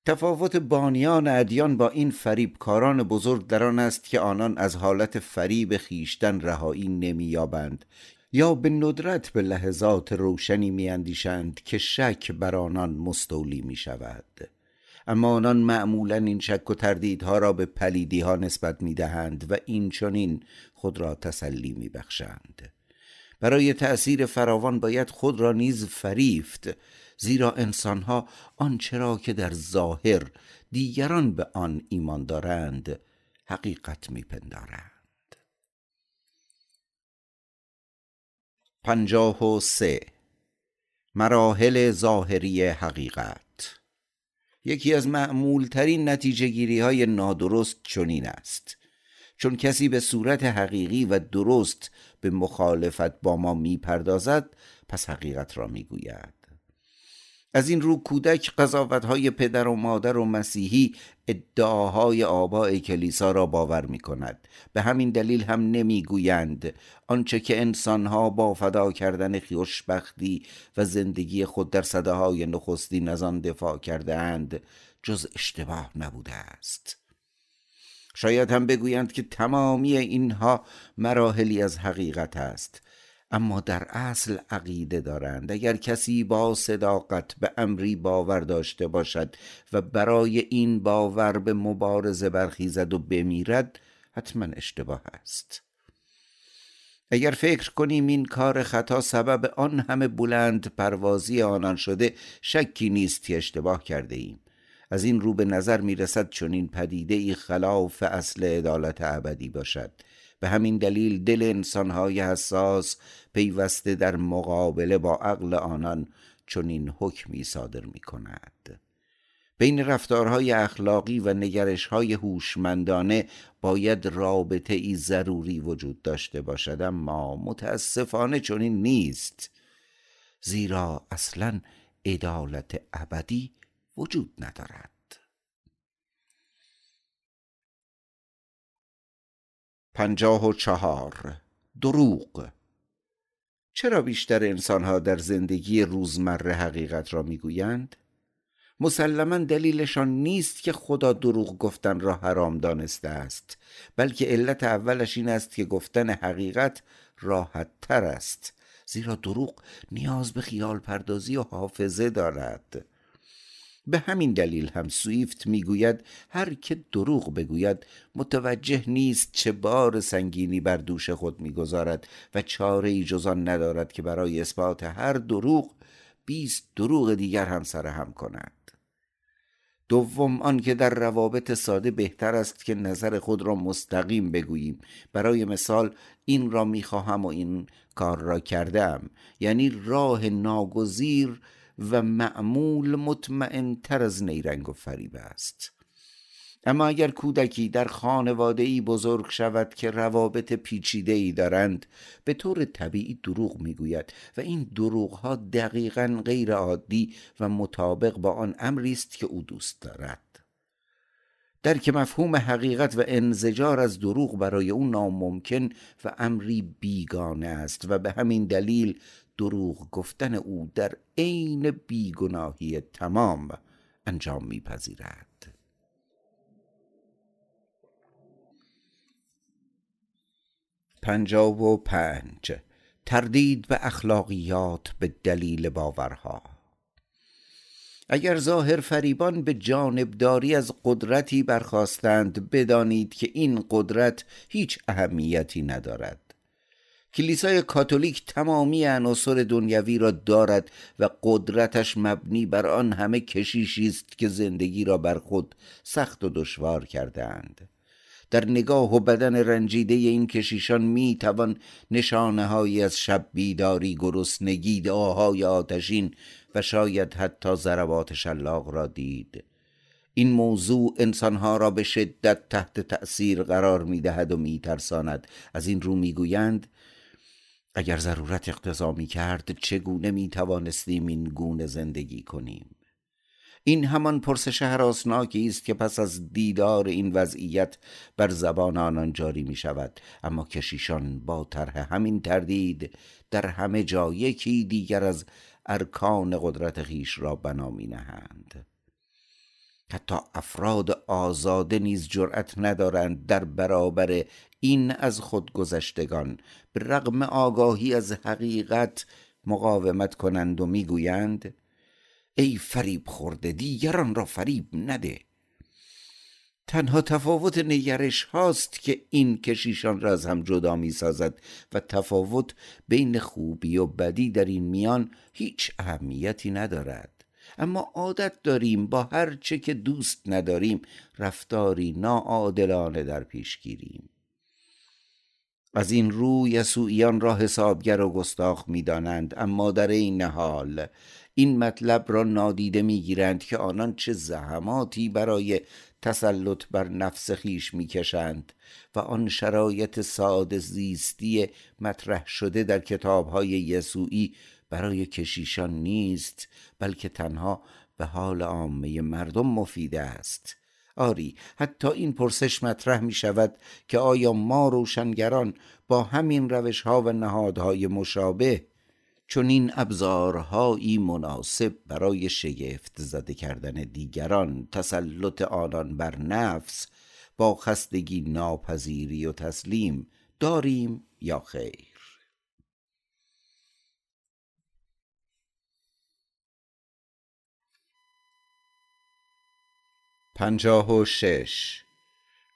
تفاوت بانیان ادیان با این فریبکاران بزرگ در آن است که آنان از حالت فریب خیشتن رهایی نمییابند. یا به ندرت به لحظات روشنی میاندیشند که شک بر آنان مستولی می شود اما آنان معمولا این شک و تردیدها را به پلیدی ها نسبت می دهند و این چنین خود را تسلی می بخشند برای تأثیر فراوان باید خود را نیز فریفت زیرا انسانها آنچه را که در ظاهر دیگران به آن ایمان دارند حقیقت میپندارند. پنجاه و سه. مراحل ظاهری حقیقت. یکی از معمولترین نتیجه گیری های نادرست چنین است. چون کسی به صورت حقیقی و درست به مخالفت با ما می‌پردازد پس حقیقت را می‌گوید. از این رو کودک های پدر و مادر و مسیحی ادعاهای آباء کلیسا را باور می کند به همین دلیل هم نمی‌گویند آنچه که انسانها با فدا کردن خوشبختی و زندگی خود در صده های نخستین از آن دفاع کرده اند جز اشتباه نبوده است. شاید هم بگویند که تمامی اینها مراحلی از حقیقت است. اما در اصل عقیده دارند اگر کسی با صداقت به امری باور داشته باشد و برای این باور به مبارزه برخیزد و بمیرد حتما اشتباه است. اگر فکر کنیم این کار خطا سبب آن همه بلند پروازی آنان شده شکی نیست که اشتباه کرده ایم. از این رو به نظر می رسد چون این پدیده ای خلاف اصل عدالت ابدی باشد. به همین دلیل دل انسانهای حساس پیوسته در مقابله با عقل آنان چنین حکمی صادر می کند بین رفتارهای اخلاقی و نگرشهای هوشمندانه باید رابطه ای ضروری وجود داشته باشد اما متاسفانه چنین نیست. زیرا اصلا عدالت ابدی وجود ندارد. پنجاه و چهار. دروغ. چرا بیشتر انسانها در زندگی روزمره حقیقت را می‌گویند؟ مسلما دلیلشان نیست که خدا دروغ گفتن را حرام دانسته است بلکه علت اولش این است که گفتن حقیقت راحت تر است. زیرا دروغ نیاز به خیال پردازی و حافظه دارد. به همین دلیل هم سویفت می‌گوید هر که دروغ بگوید متوجه نیست چه بار سنگینی بر دوش خود می‌گذارد و چاره ای جزان ندارد که برای اثبات هر دروغ بیست دروغ دیگر هم سر هم کند. دوم آنکه در روابط ساده بهتر است که نظر خود را مستقیم بگوییم. برای مثال این را می‌خواهم و این کار را کردم یعنی راه ناگزیر و معمول مطمئن تر از نیرنگ و فریب است. اما اگر کودکی در خانواده ای بزرگ شود که روابط پیچیده ای دارند به طور طبیعی دروغ می‌گوید و این دروغ ها دقیقا غیر عادی و مطابق با آن امری است که او دوست دارد. درک مفهوم حقیقت و انزجار از دروغ برای او ناممکن و امری بیگانه است و به همین دلیل دروغ گفتن او در عین بیگناهی تمام انجام میپذیرد. پنجاب و پنج. تردید به اخلاقیات به دلیل باورها. اگر ظاهر فریبان به جانبداری از قدرتی برخواستند بدانید که این قدرت هیچ اهمیتی ندارد. کلیسای کاتولیک تمامی عناصر دنیوی را دارد و قدرتش مبنی بر آن همه کشیشی است که زندگی را بر خود سخت و دشوار کردهاند. در نگاه و بدن رنجیده این کشیشان می توان نشانه هایی از شب بیداری گرسنگی دعاهای آتشین و شاید حتی ضربات شلاق را دید. این موضوع انسانها را به شدت تحت تأثیر قرار می دهد و می ترساند از این رو می گویند اگر ضرورت اقتضا می کرد چگونه می توانستیم این گونه زندگی کنیم؟ این همان پرسش حراسناکی است که پس از دیدار این وضعیت بر زبان آنان جاری می شود اما کشیشان با طرح همین تردید در همه جا یکی دیگر از ارکان قدرت خیش را بنا می نهند حتی افراد آزاده نیز جرأت ندارند در برابر این از خودگذشتگان به رغم آگاهی از حقیقت مقاومت کنند و می‌گویند ای فریب خورده دیگران را فریب نده. تنها تفاوت نگرش هاست که این کشیشان را از هم جدا می سازد و تفاوت بین خوبی و بدی در این میان هیچ اهمیتی ندارد. اما عادت داریم با هر چه که دوست نداریم رفتاری ناعادلانه در پیش گیریم. از این رو یسوعیان را حسابگر و گستاخ می‌دانند اما در این حال این مطلب را نادیده می‌گیرند که آنان چه زحماتی برای تسلط بر نفس خیش می‌کشند و آن شرایط ساده زیستی مطرح شده در کتابهای یسوعی برای کشیشان نیست بلکه تنها به حال عامه مردم مفید است. آری حتی این پرسش مطرح می شود که آیا ما روشنگران با همین روش ها و نهادهای مشابه چون این ابزارهایی مناسب برای شگفت زده کردن دیگران تسلط آنان بر نفس با خستگی ناپذیری و تسلیم داریم یا خیر؟ پنجاه و شش.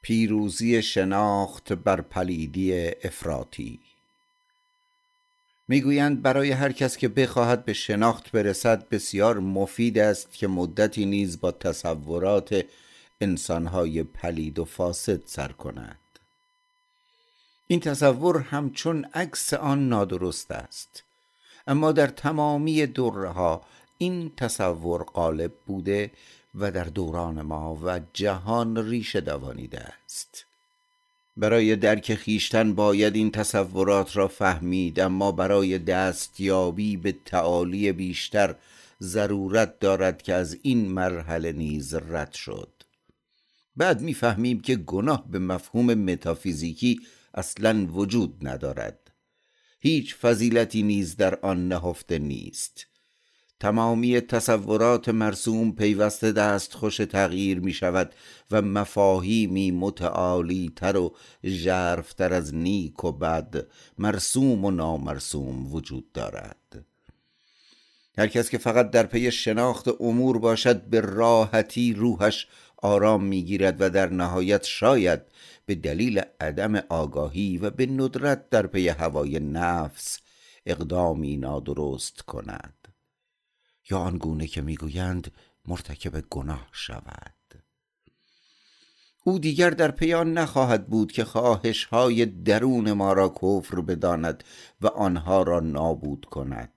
پیروزی شناخت بر پلیدی افراطی. می‌گویند برای هر کس که بخواهد به شناخت برسد بسیار مفید است که مدتی نیز با تصورات انسانهای پلید و فاسد سر کند. این تصور همچون عکس آن نادرست است. اما در تمامی دوره این تصور غالب بوده و در دوران ما و جهان ریشه دوانیده است. برای درک خیشتن باید این تصورات را فهمید اما برای دستیابی به تعالی بیشتر ضرورت دارد که از این مرحله نیز رد شد. بعد می‌فهمیم که گناه به مفهوم متافیزیکی اصلا وجود ندارد. هیچ فضیلتی نیز در آن نهفته نیست. تمامی تصورات مرسوم پیوسته دست خوش تغییر می شود و مفاهیمی متعالی تر و ژرفتر از نیک و بد مرسوم و نامرسوم وجود دارد. هر کس که فقط در پی شناخت امور باشد به راحتی روحش آرام می‌گیرد و در نهایت شاید به دلیل عدم آگاهی و به ندرت در پی هوای نفس اقدامی نادرست کند. یا آنگونه که می‌گویند مرتکب گناه شود. او دیگر در پیان نخواهد بود که خواهش های درون ما را کفر بداند و آنها را نابود کند.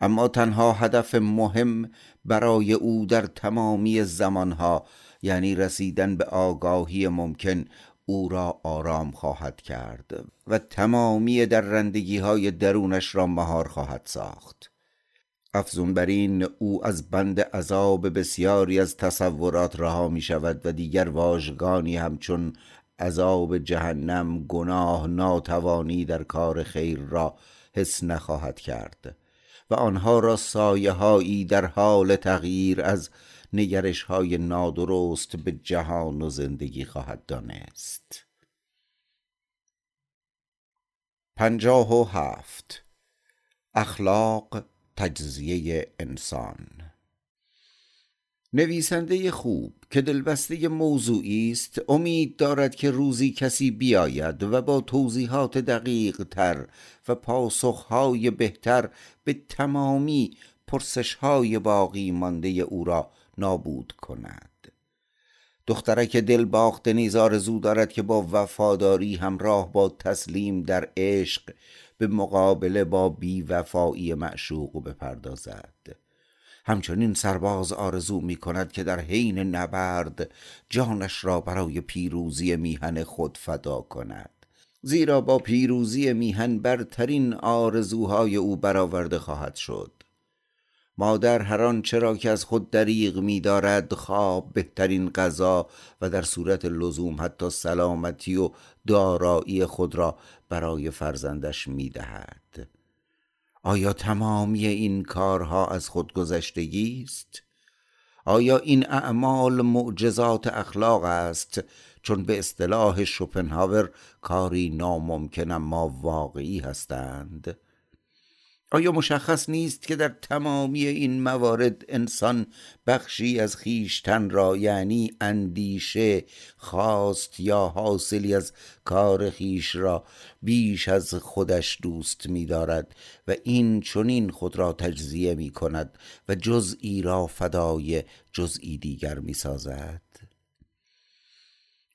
اما تنها هدف مهم برای او در تمامی زمانها یعنی رسیدن به آگاهی ممکن او را آرام خواهد کرد و تمامی در رندگی های درونش را مهار خواهد ساخت. افزون بر این او از بند عذاب بسیاری از تصورات رها می شود و دیگر واژگانی همچون عذاب جهنم گناه ناتوانی در کار خیر را حس نخواهد کرد و آنها را سایه هایی در حال تغییر از نگرش های نادرست به جهان و زندگی خواهد دانست. پنجاه و هفت. اخلاق تجزیه انسان. نویسنده خوب که دلبسته موضوعی است امید دارد که روزی کسی بیاید و با توضیحات دقیق تر و پاسخهای بهتر به تمامی پرسشهای باقی مانده او را نابود کند. دخترک دل باخته نیز آرزو دارد که با وفاداری همراه با تسلیم در عشق به مقابله با بیوفایی معشوق بپردازد. همچنین سرباز آرزو می کند که در حین نبرد جانش را برای پیروزی میهن خود فدا کند. زیرا با پیروزی میهن برترین آرزوهای او برآورده خواهد شد. مادر هر آنچه را که از خود دریغ می‌دارد خواب بهترین غذا و در صورت لزوم حتی سلامتی و دارایی خود را برای فرزندش می‌دهد آیا تمامی این کارها از خود گذشتگی است؟ آیا این اعمال معجزات اخلاق است؟ چون به اصطلاح شوپنهاور کاری ناممکن اما واقعی هستند. آیا مشخص نیست که در تمامی این موارد انسان بخشی از خیشتن را یعنی اندیشه خواست یا حاصلی از کار خیش را بیش از خودش دوست می دارد و این چنین خود را تجزیه می کند و جزئی را فدای جزئی دیگر می سازد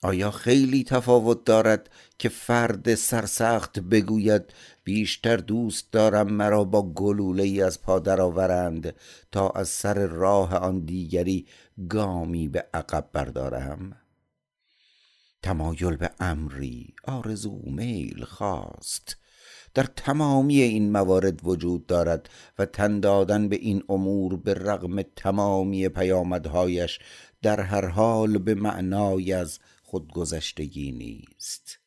آیا خیلی تفاوت دارد که فرد سرسخت بگوید بیشتر دوست دارم مرا با گلوله ای از پا درآورند تا از سر راه آن دیگری گامی به عقب بردارم. تمایل به امری آرزو میل خواست. در تمامی این موارد وجود دارد و تن دادن به این امور به رغم تمامی پیامدهایش در هر حال به معنای از خودگذشتگی نیست.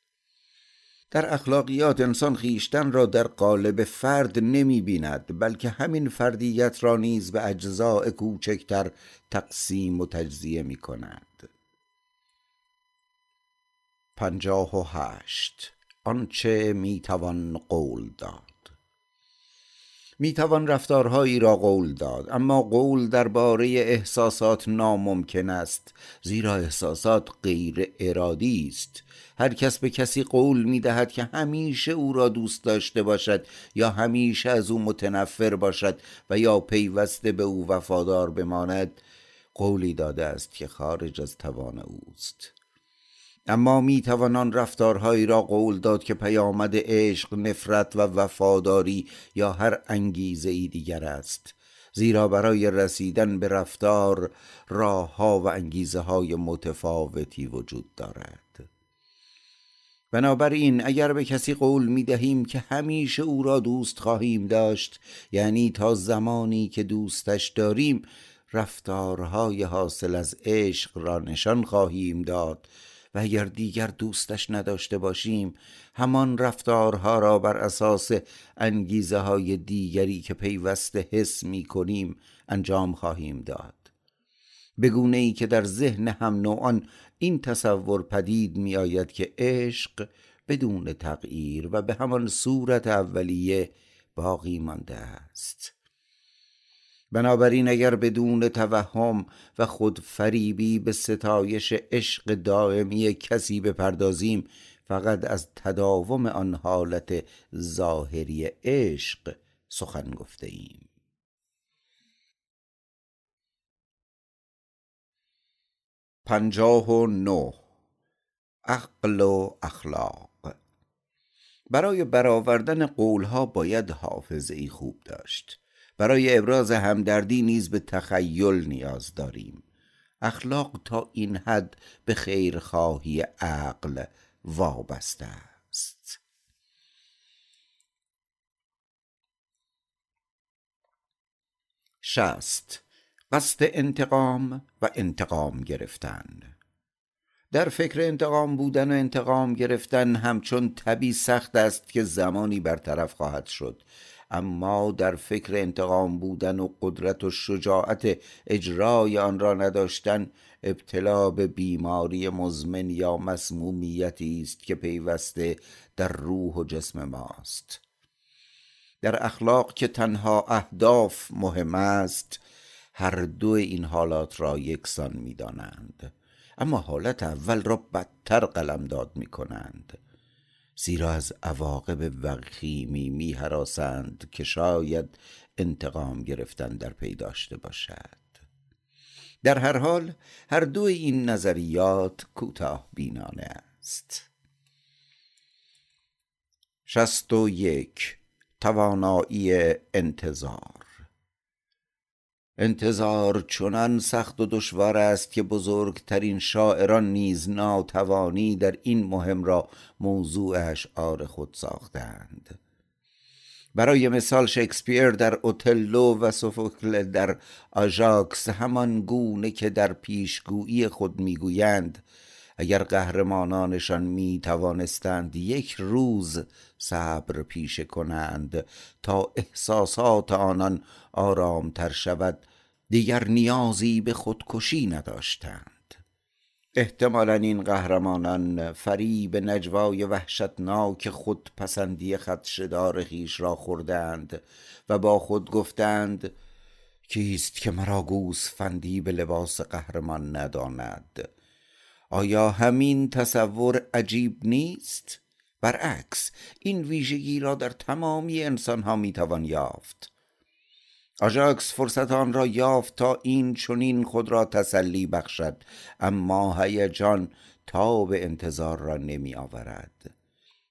در اخلاقیات انسان خیشتن را در قالب فرد نمی بیند بلکه همین فردیت را نیز به اجزاء کوچکتر تقسیم و تجزیه می کند پنجاه و هشت. آنچه می توان قول داد. می‌توان رفتارهایی را قول داد اما قول درباره احساسات ناممکن است زیرا احساسات غیر ارادی است. هر کس به کسی قول می دهد که همیشه او را دوست داشته باشد یا همیشه از او متنفر باشد و یا پیوسته به او وفادار بماند قولی داده است که خارج از توان اوست. اما می توانان رفتارهایی را قول داد که پیامد عشق نفرت و وفاداری یا هر انگیزه ای دیگر است. زیرا برای رسیدن به رفتار راه ها و انگیزه های متفاوتی وجود دارد. بنابراین اگر به کسی قول می دهیم که همیشه او را دوست خواهیم داشت یعنی تا زمانی که دوستش داریم رفتارهای حاصل از عشق را نشان خواهیم داد. و اگر دیگر دوستش نداشته باشیم همان رفتارها را بر اساس انگیزه های دیگری که پیوسته حس می کنیم انجام خواهیم داد. بگونه ای که در ذهن هم نوعان این تصور پدید می آید که عشق بدون تغییر و به همان صورت اولیه باقی مانده است. بنابراین اگر بدون توهم و خود فریبی به ستایش عشق دائمی کسی بپردازیم فقط از تداوم آن حالت ظاهری عشق سخن گفته ایم پنجاه و نو عقل و اخلاق. برای برآوردن قولها باید حافظه ای خوب داشت. برای ابراز همدردی نیز به تخیل نیاز داریم. اخلاق تا این حد به خیرخواهی عقل وابسته است. شست قصد انتقام و انتقام گرفتن در فکر انتقام بودن و انتقام گرفتن همچون طبی سخت است که زمانی برطرف خواهد شد. اما در فکر انتقام بودن و قدرت و شجاعت اجرای آن را نداشتن ابتلا به بیماری مزمن یا مسمومیتی است که پیوسته در روح و جسم ماست. در اخلاق که تنها اهداف مهم است هر دو این حالات را یکسان می دانند. اما حالت اول را بدتر قلمداد می کنند زیرا از عواقب وخیمی می حراسند که شاید انتقام گرفتن در پی داشته باشد. در هر حال هر دو این نظریات کوتاه بینانه است. شست و یک توانایی انتظار. انتظار چنان سخت و دشوار است که بزرگترین شاعران نیز ناتوانی در این مهم را موضوع اشعار خود ساختند. برای مثال شکسپیر در اوتلو و سوفوکل در آژاکس همان گونه که در پیشگویی خود می‌گویند اگر قهرمانانشان می توانستند یک روز صبر پیشه کنند تا احساسات آنان آرامتر شود دیگر نیازی به خودکشی نداشتند. احتمالا این قهرمانان فریب نجوای وحشتناک خود پسندی خدشدار خیش را خوردند و با خود گفتند کیست که مرا فندی به لباس قهرمان نداند؟ آیا همین تصور عجیب نیست؟ برعکس این ویژگی را در تمامی انسان ها می توان یافت آژاکس فرصت آن را یافت تا این چنین خود را تسلی بخشد اما هیجان تا به انتظار را نمی آورد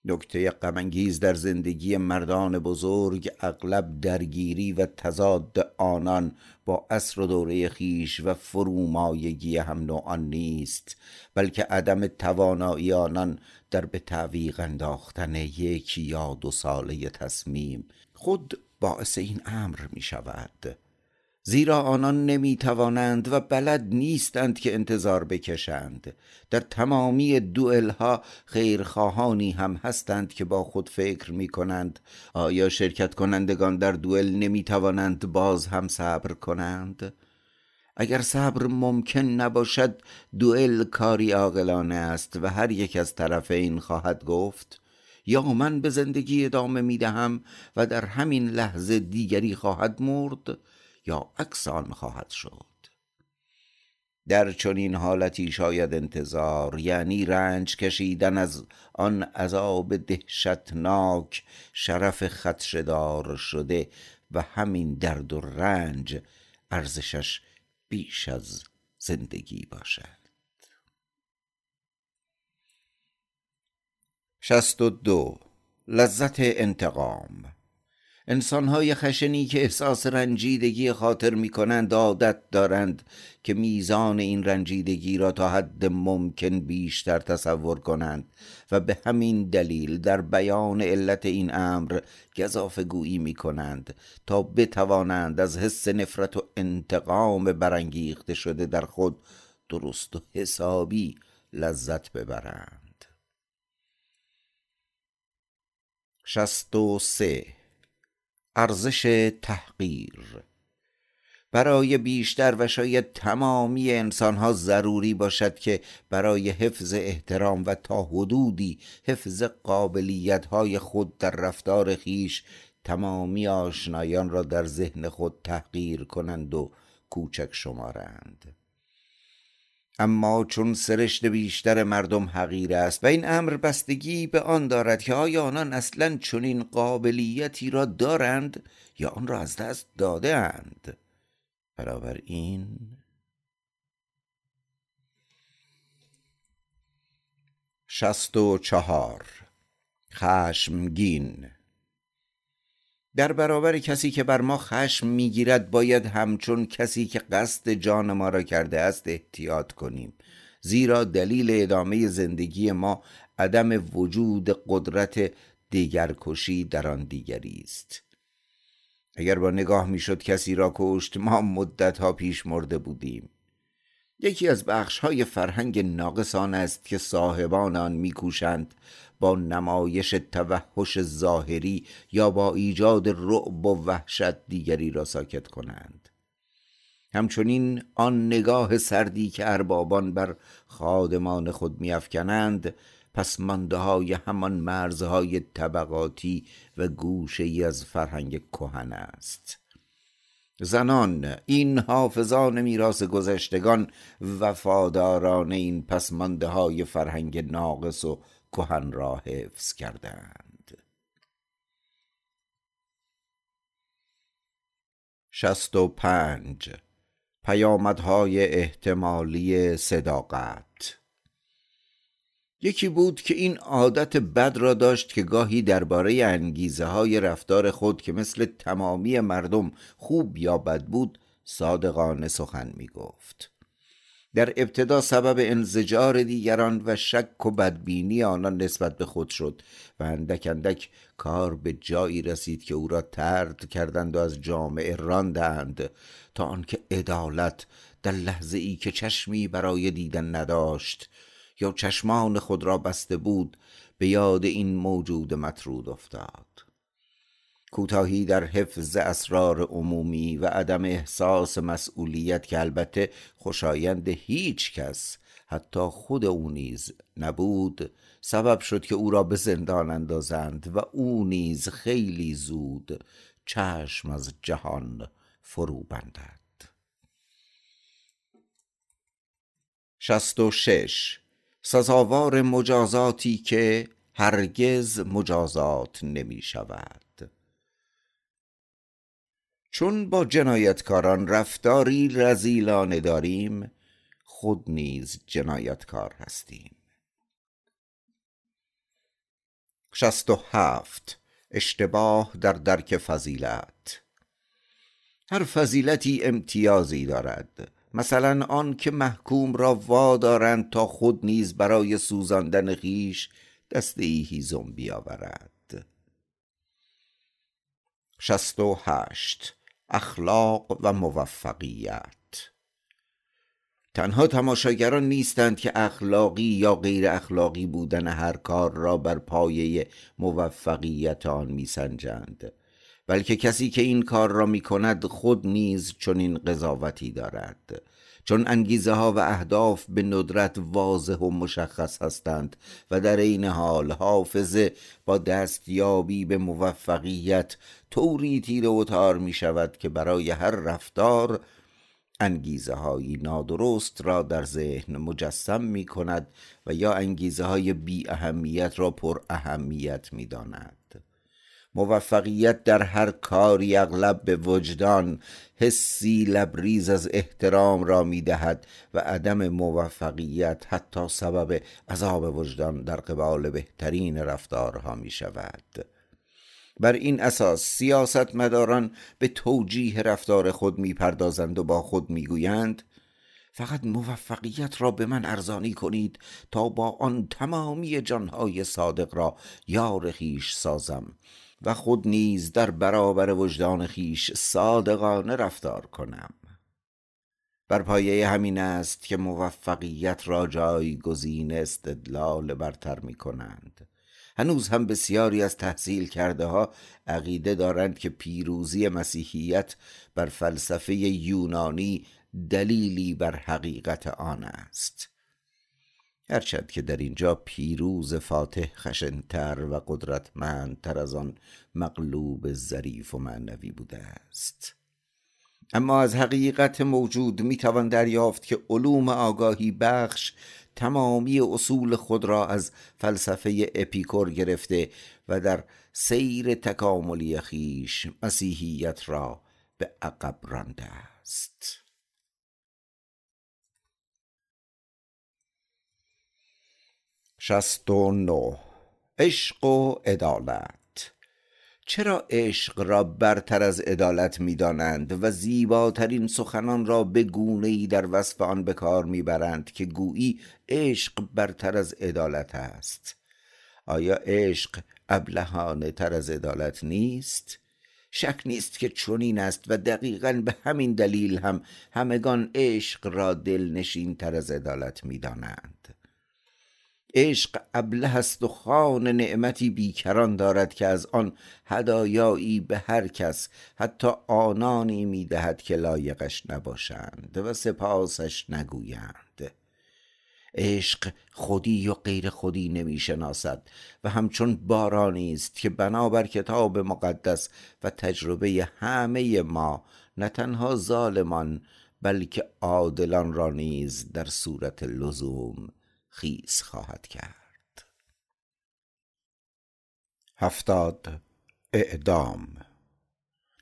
نکته غمانگیز در زندگی مردان بزرگ اغلب درگیری و تضاد آنان با عصر و دوره خیش و فرومایگی هم نوعان نیست بلکه عدم توانایی آنان در به تعویق انداختن یک یا دو ساله تصمیم خود باعث این امر می شود زیرا آنان نمی توانند و بلد نیستند که انتظار بکشند. در تمامی دوئل ها خیرخواهانی هم هستند که با خود فکر می کنند آیا شرکت کنندگان در دوئل نمی توانند باز هم صبر کنند؟ اگر صبر ممکن نباشد دوئل کاری عاقلانه است و هر یک از طرفین خواهد گفت یا من به زندگی ادامه می دهم و در همین لحظه دیگری خواهد مرد؟ یا عکسان خواهد شد. در چنین حالتی شاید انتظار یعنی رنج کشیدن از آن عذاب دهشتناک شرف خدشدار شده و همین درد و رنج ارزشش بیش از زندگی باشد. شست و دو لذت انتقام. انسانهای خشنی که احساس رنجیدگی خاطر می کنند عادت دارند که میزان این رنجیدگی را تا حد ممکن بیشتر تصور کنند و به همین دلیل در بیان علت این امر گذاف گویی می کنند تا بتوانند از حس نفرت و انتقام برانگیخته شده در خود درست و حسابی لذت ببرند. شست و سه ارزش تحقیر. برای بیشتر و شاید تمامی انسانها ضروری باشد که برای حفظ احترام و تا حدودی حفظ قابلیت های خود در رفتار خیش تمامی آشنایان را در ذهن خود تحقیر کنند و کوچک شمارند. اما چون سرشت بیشتر مردم حقیر است و این امر بستگی به آن دارد که آیا آنان اصلا چنین قابلیتی را دارند یا آن را از دست داده اند. این شست و چهار. خشمگین. در برابر کسی که بر ما خشم می‌گیرد باید همچون کسی که قصد جان ما را کرده است احتیاط کنیم. زیرا دلیل ادامه زندگی ما عدم وجود قدرت دیگرکشی در آن دیگری است. اگر با نگاه می‌شد کسی را کشت ما مدت پیش مرده بودیم. یکی از بخش های فرهنگ ناقصان است که صاحبان آن میکوشند با نمایش توحش ظاهری یا با ایجاد رعب و وحشت دیگری را ساکت کنند. همچنین آن نگاه سردی که اربابان بر خادمان خود میافکنند پس مانده های همان مرزهای طبقاتی و گوشه ای از فرهنگ کهن است. زنان این حافظان میراث گذشتگان وفاداران این پسمانده های فرهنگ ناقص و کهن را حفظ کردند. شست و پنج. پیامدهای احتمالی صداقت. یکی بود که این عادت بد را داشت که گاهی درباره انگیزه های رفتار خود که مثل تمامی مردم خوب یا بد بود صادقانه سخن می گفت در ابتدا سبب انزجار دیگران و شک و بدبینی آنان نسبت به خود شد و اندک اندک کار به جایی رسید که او را ترد کردند و از جامعه راندند تا آنکه عدالت در لحظه ای که چشمی برای دیدن نداشت یا چشمان خود را بسته بود به یاد این موجود مطرود افتاد. کوتاهی در حفظ اسرار عمومی و عدم احساس مسئولیت که البته خوشایند هیچ کس حتی خود او نیز نبود سبب شد که او را به زندان اندازند و او نیز خیلی زود چشم از جهان فرو بندد. شست و شش سزاوار مجازاتی که هرگز مجازات نمی شود. چون با جنایتکاران رفتاری رزیلانه داریم خود نیز جنایتکار هستیم. شست و هفت. اشتباه در درک فضیلت. هر فضیلتی امتیازی دارد. مثلا آن که محکوم را وادارند تا خود نیز برای سوزاندن خیش دسته ای هیزم بیاورد. شست و هشت. اخلاق و موفقیت. تنها تماشاگران نیستند که اخلاقی یا غیر اخلاقی بودن هر کار را بر پایه موفقیت آن میسنجند. بلکه کسی که این کار را می کند خود نیز چنین قضاوتی دارد چون انگیزه ها و اهداف به ندرت واضح و مشخص هستند و در این حال حافظه با دستیابی به موفقیت طوری تیر و تار می شود که برای هر رفتار انگیزه های نادرست را در ذهن مجسم می کند و یا انگیزه های بی اهمیت را پر اهمیت می داند. موفقیت در هر کاری اغلب به وجدان حسی لبریز از احترام را می دهد و عدم موفقیت حتی سبب عذاب وجدان در قبال بهترین رفتارها می شود بر این اساس سیاستمداران به توجیه رفتار خود می‌پردازند و با خود می‌گویند فقط موفقیت را به من ارزانی کنید تا با آن تمامی جانهای صادق را یار خیش سازم. و خود نیز در برابر وجدان خیش صادقانه رفتار کنم. بر پایه همین است که موفقیت را جایگزین استدلال برتر می کنند. هنوز هم بسیاری از تحصیل کرده ها عقیده دارند که پیروزی مسیحیت بر فلسفه یونانی دلیلی بر حقیقت آن است. هرچند که در اینجا پیروز فاتح خشنتر و قدرتمندتر از آن مغلوب ظریف و معنوی بوده است. اما از حقیقت موجود می‌توان دریافت که علوم آگاهی بخش تمامی اصول خود را از فلسفه اپیکور گرفته و در سیر تکاملی خیش مسیحیت را به عقب رانده است. شست و نو. عشق و عدالت. چرا عشق را برتر از عدالت می‌دانند و زیباترین سخنان را به گونه ای در وصف آن به کار می‌برند که گویی عشق برتر از عدالت است؟ آیا عشق ابلهانه تر از عدالت نیست؟ شک نیست که چنین است و دقیقا به همین دلیل هم همگان عشق را دلنشین تر از عدالت می‌دانند. عشق ابله است و خان نعمتی بیکران دارد که از آن هدایایی به هر کس حتی آنانی می‌دهد که لایقش نباشند و سپاسش نگویند. عشق خودی و غیر خودی نمی‌شناسد و همچون بارانی است که بنابر کتاب مقدس و تجربه همه ما نه تنها ظالمان بلکه عادلان را نیز در صورت لزوم خیز خواهد کرد. هفتاد اعدام.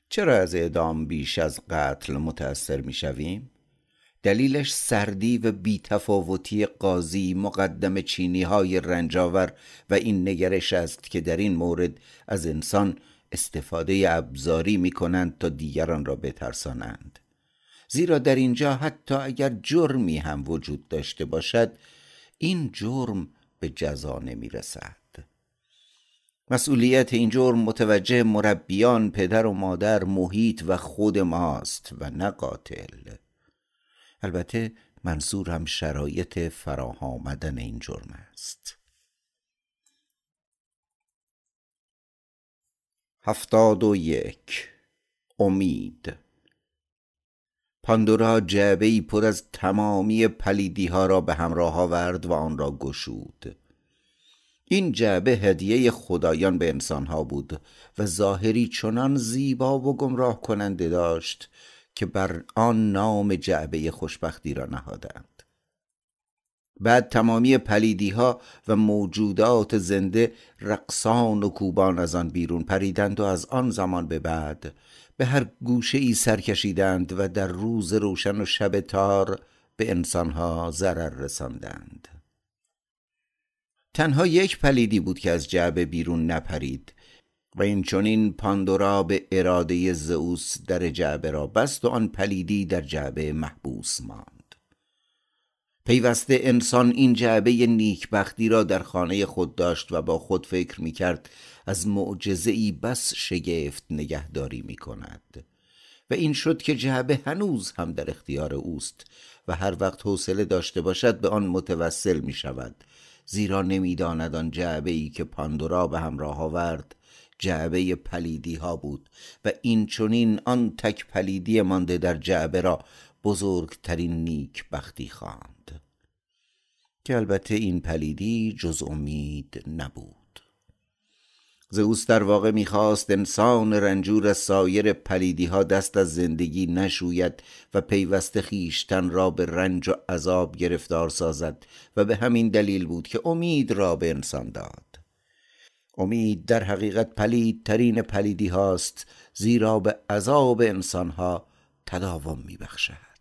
چرا از اعدام بیش از قتل متأثر می شویم؟ دلیلش سردی و بیتفاوتی قاضی مقدم چینی های رنجاور و این نگرش است که در این مورد از انسان استفاده ابزاری می کنند تا دیگران را بترسانند. زیرا در اینجا حتی اگر جرمی هم وجود داشته باشد این جرم به جزا نمی رسد مسئولیت این جرم متوجه مربیان پدر و مادر محیط و خود ماست و نه قاتل. البته هم شرایط فراه آمدن این جرم است. هفتاد و یک. امید پاندورا جعبه ای پر از تمامی پلیدی ها را به همراه آورد و آن را گشود. این جعبه هدیه خدایان به انسان ها بود و ظاهری چنان زیبا و گمراه کننده داشت که بر آن نام جعبه خوشبختی را نهادند. بعد تمامی پلیدی ها و موجودات زنده رقصان و کوبان از آن بیرون پریدند و از آن زمان به بعد به هر گوشه ای سر کشیدند و در روز روشن و شب تار به انسانها ضرر رساندند. تنها یک پلیدی بود که از جعبه بیرون نپرید و این چونین پاندورا به اراده زئوس در جعبه را بست و آن پلیدی در جعبه محبوس ماند. پیوسته انسان این جعبه نیکبختی را در خانه خود داشت و با خود فکر می کرد از معجزه بس شگفت نگهداری می کند و این شد که جعبه هنوز هم در اختیار اوست و هر وقت حوصله داشته باشد به آن متوسل می شود زیرا نمی‌داند آن جعبه ای که پاندورا به همراه آورد جعبه پلیدی ها بود و این چنین آن تک پلیدی مانده در جعبه را بزرگترین نیک بختی خواند. که البته این پلیدی جز امید نبود. زئوس در واقع می‌خواست انسان رنجور از سایر پلیدی ها دست از زندگی نشوید و پیوسته خویشتن را به رنج و عذاب گرفتار سازد و به همین دلیل بود که امید را به انسان داد. امید در حقیقت پلیدترین پلیدی هاست زیرا به عذاب انسان ها تداوم میبخشد.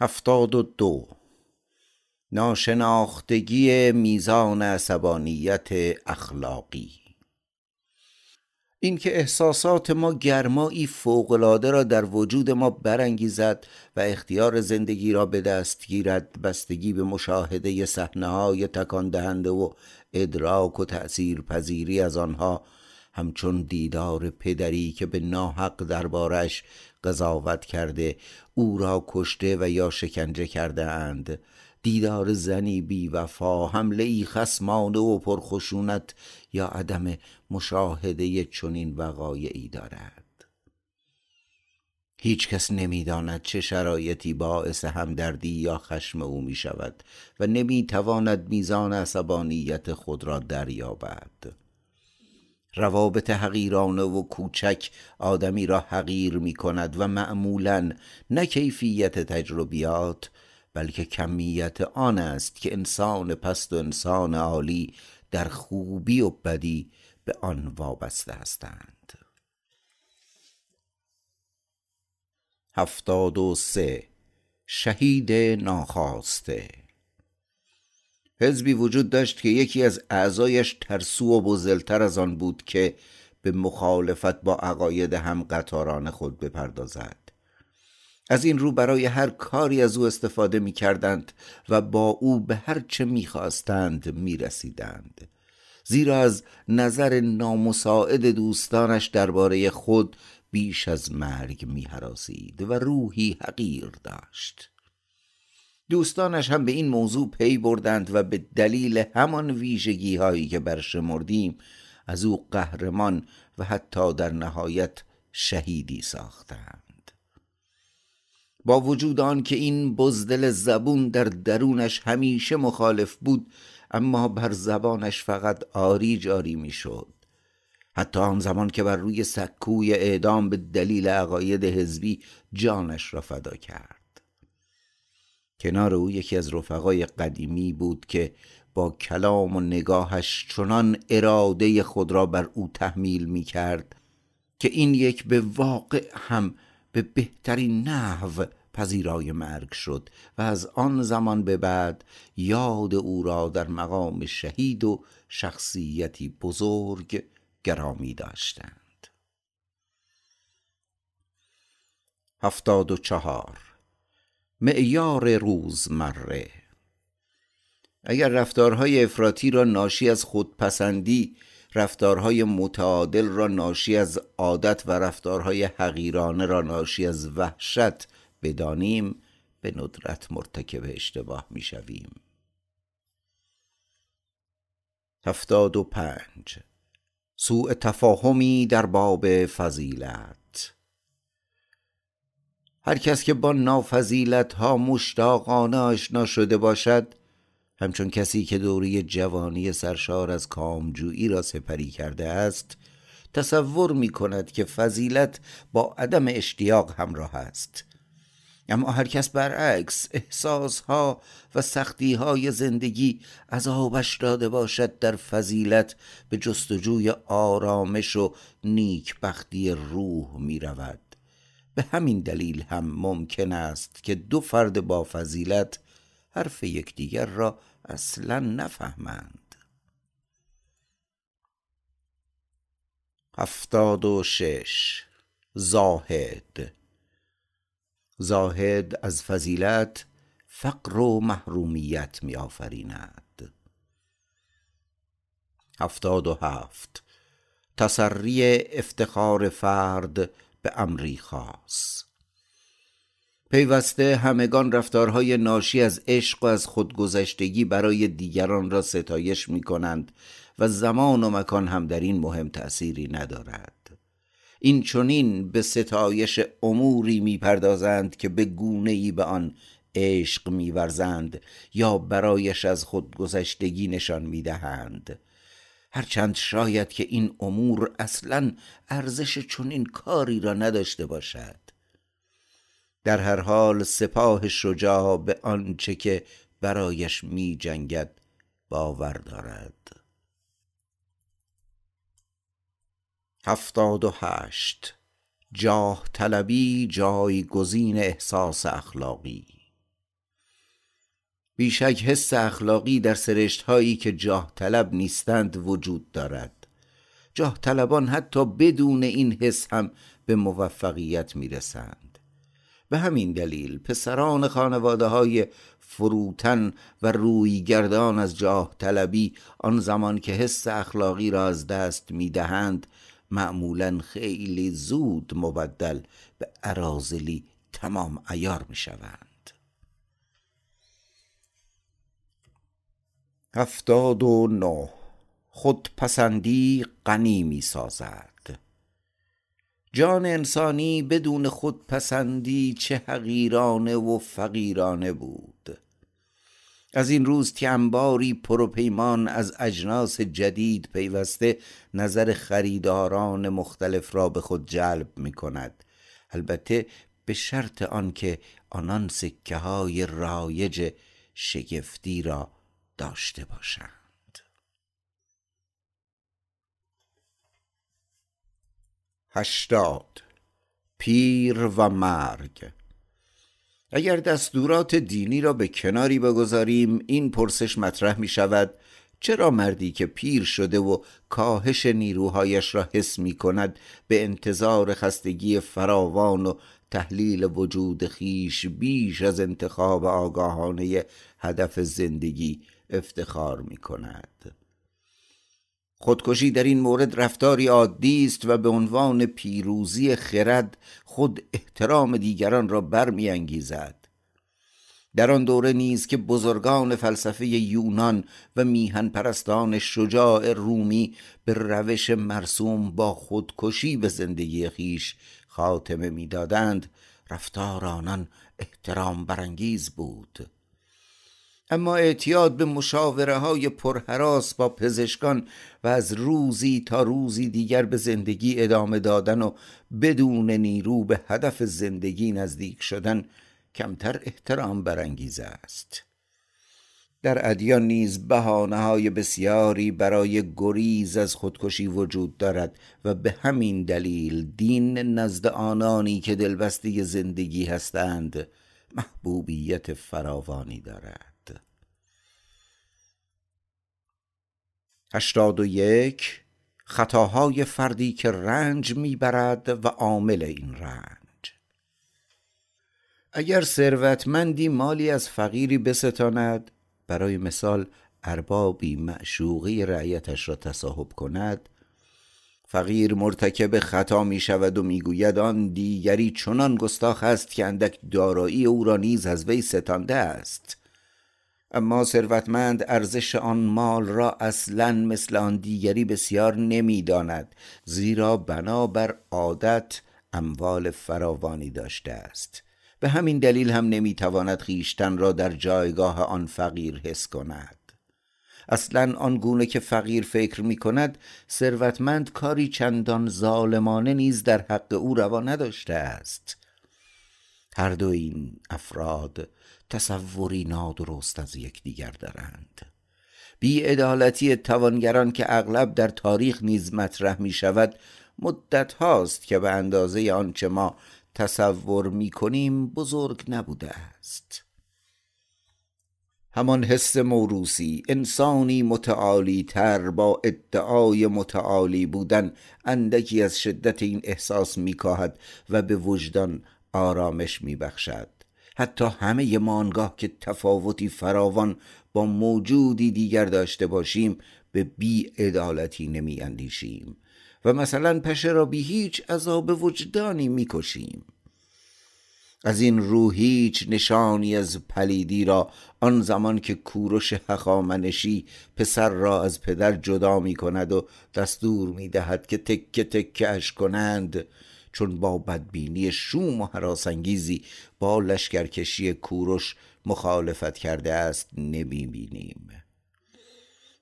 هفتاد و دو ناشناختگی میزان عصبانیت اخلاقی. اینکه احساسات ما گرمایی فوقالعاده را در وجود ما برانگیزد و اختیار زندگی را به دست گیرد بستگی به مشاهده صحنه های تکان دهنده و ادراک و تأثیر پذیری از آنها همچون دیدار پدری که به ناحق دربارش قضاوت کرده او را کشته و یا شکنجه کرده اند. دیدار زنی بی وفا حمله ای خسمانه و پرخشونت یا عدم مشاهده چنین وقایعی دارد؟ هیچ کس نمی‌داند چه شرایطی باعث همدردی یا خشم او می شود و نمی تواند میزان عصبانیت خود را دریابد. روابط حقیرانه و کوچک آدمی را حقیر می کند و معمولا نه کیفیت تجربیات بلکه کمیت آن است که انسان پست و انسان عالی در خوبی و بدی به آن وابسته هستند. هفتاد و سه. شهید ناخواسته. حزبی وجود داشت که یکی از اعضایش ترسو و بزلتر از آن بود که به مخالفت با عقاید هم قطاران خود بپردازد. از این رو برای هر کاری از او استفاده می کردند و با او به هر چه می خواستند می رسیدند. زیرا از نظر نامساعد دوستانش درباره خود بیش از مرگ می حراسید و روحی حقیر داشت دوستانش هم به این موضوع پی بردند و به دلیل همان ویژگی هایی که برشمردیم از او قهرمان و حتی در نهایت شهیدی ساختند با وجود آن که این بزدل زبون در درونش همیشه مخالف بود اما بر زبانش فقط آری جاری می‌شد. حتی آن زمان که بر روی سکوی اعدام به دلیل عقاید حزبی جانش را فدا کرد. کنار او یکی از رفقای قدیمی بود که با کلام و نگاهش چنان اراده خود را بر او تحمیل می کرد که این یک به واقع هم به بهترین نحو پذیرای مرگ شد و از آن زمان به بعد یاد او را در مقام شهید و شخصیتی بزرگ گرامی داشتند. هفتاد و چهار. معیار روزمره. اگر رفتارهای افراطی را ناشی از خودپسندی رفتارهای متعادل را ناشی از عادت و رفتارهای حقیرانه را ناشی از وحشت بدانیم به ندرت مرتکب اشتباه می‌شویم. هفتاد و پنج. سوء تفاهمی در باب فضیلت. هر کس که با نافضیلت ها مشتاقانه آشنا شده باشد همچون کسی که دوری جوانی سرشار از کامجویی را سپری کرده است تصور می کند که فضیلت با عدم اشتیاق همراه است. اما هر کس برعکس احساسها و سختیهای زندگی عذابش داده باشد در فضیلت به جستجوی آرامش و نیکبختی روح می رود به همین دلیل هم ممکن است که دو فرد با فضیلت حرف یکدیگر را اصلا نفهمند. هفتاد و شش. زاهد. زاهد از فضیلت فقر و محرومیت می آفریند هفتاد و هفت. تسری افتخار فرد به امری خاص. پیوسته همگان رفتارهای ناشی از عشق و از خودگذشتگی برای دیگران را ستایش می کنند و زمان و مکان هم در این مهم تأثیری ندارد. این چونین به ستایش اموری می‌پردازند که به گونه ای به آن عشق میورزند یا برایش از خودگذشتگی نشان می‌دهند. هرچند شاید که این امور اصلا ارزش چنین کاری را نداشته باشد. در هر حال سپاه شجاع به آنچه که برایش می جنگد باور دارد. هفتاد و هشت. جاه طلبی جایگزین احساس اخلاقی. بیشک حس اخلاقی در سرشت هایی که جاه طلب نیستند وجود دارد. جاه طلبان حتی بدون این حس هم به موفقیت می‌رسند. به همین دلیل پسران خانواده های فروتن و رویگردان از جاه طلبی آن زمان که حس اخلاقی را از دست می‌دهند معمولا خیلی زود مبدل به عرازلی تمام ایار می شوند هفتاد و نه. خودپسندی غنی می سازد جان انسانی بدون خودپسندی چه حقیرانه و فقیرانه بود. از این روز که انباری پروپیمان از اجناس جدید پیوسته نظر خریداران مختلف را به خود جلب می کند البته به شرط آنکه آنان سکه های رایج شگفتی را داشته باشند. هشتاد. پیر و مرگ. اگر دستورات دینی را به کناری بگذاریم این پرسش مطرح می شود چرا مردی که پیر شده و کاهش نیروهایش را حس می کند به انتظار خستگی فراوان و تحلیل وجود خیش بیش از انتخاب آگاهانه هدف زندگی افتخار می کند؟ خودکشی در این مورد رفتاری عادی است و به عنوان پیروزی خرد خود احترام دیگران را برمیانگیزد. در آن دوره نیز که بزرگان فلسفه یونان و میهن پرستان شجاع رومی به روش مرسوم با خودکشی به زندگی خیش خاتمه می‌دادند رفتار آنان احترام برانگیز بود. اما اعتیاد به مشاوره های پرحراس با پزشکان و از روزی تا روزی دیگر به زندگی ادامه دادن و بدون نیرو به هدف زندگی نزدیک شدن کمتر احترام برانگیز است. در ادیان نیز بهانه های بسیاری برای گریز از خودکشی وجود دارد و به همین دلیل دین نزد آنانی که دلبسته زندگی هستند محبوبیت فراوانی دارد. هشتاد و یک خطاهای فردی که رنج می‌برد و عامل این رنج. اگر ثروتمندی مالی از فقیری بستاند برای مثال اربابی معشوقی رعیتش را تصاحب کند فقیر مرتکب خطا می شود و می‌گوید آن دیگری چنان گستاخ است که اندک دارایی او را نیز از وی ستانده است. اما ثروتمند ارزش آن مال را اصلا مثل آن دیگری بسیار نمی‌داند زیرا بنابر عادت اموال فراوانی داشته است. به همین دلیل هم نمی‌تواند خیشتن را در جایگاه آن فقیر حس کند. اصلا آن گونه که فقیر فکر می کند ثروتمند کاری چندان ظالمانه نیز در حق او روا نداشته است. هر دو این افراد تصوری نادرست از یکدیگر دارند. بیعدالتی توانگران که اغلب در تاریخ نیز مطرح می شود مدت هاست که به اندازه آنچه ما تصور می کنیم بزرگ نبوده است. همان حس موروسی انسانی متعالی تر با ادعای متعالی بودن اندکی از شدت این احساس میکاهد و به وجدان آرامش میبخشد. حتی همه مانگاه که تفاوتی فراوان با موجودی دیگر داشته باشیم به بی ادالتی نمی اندیشیم و مثلا پشه را بی هیچ عذاب وجدانی می کشیم از این رو هیچ نشانی از پلیدی را آن زمان که کوروش هخامنشی پسر را از پدر جدا می کند و دستور می دهد که تکه تکه اش کنند چون با بدبینی شوم و حراسانگیزی با لشکرکشی کوروش مخالفت کرده است نمی بینیم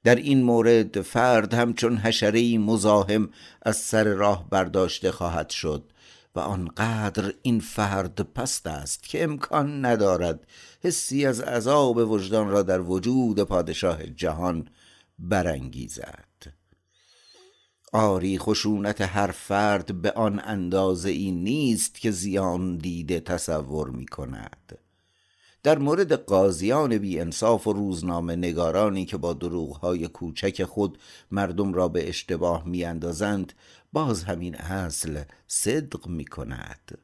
در این مورد فرد همچون حشره مزاحم از سر راه برداشته خواهد شد و آنقدر این فرد پست است که امکان ندارد حسی از عذاب وجدان را در وجود پادشاه جهان برانگیزد. آری خشونت هر فرد به آن اندازه ای نیست که زیان دیده تصور می کند. در مورد قاضیان بی انصاف و روزنامه نگارانی که با دروغهای کوچک خود مردم را به اشتباه می اندازند باز همین اصل صدق می کند.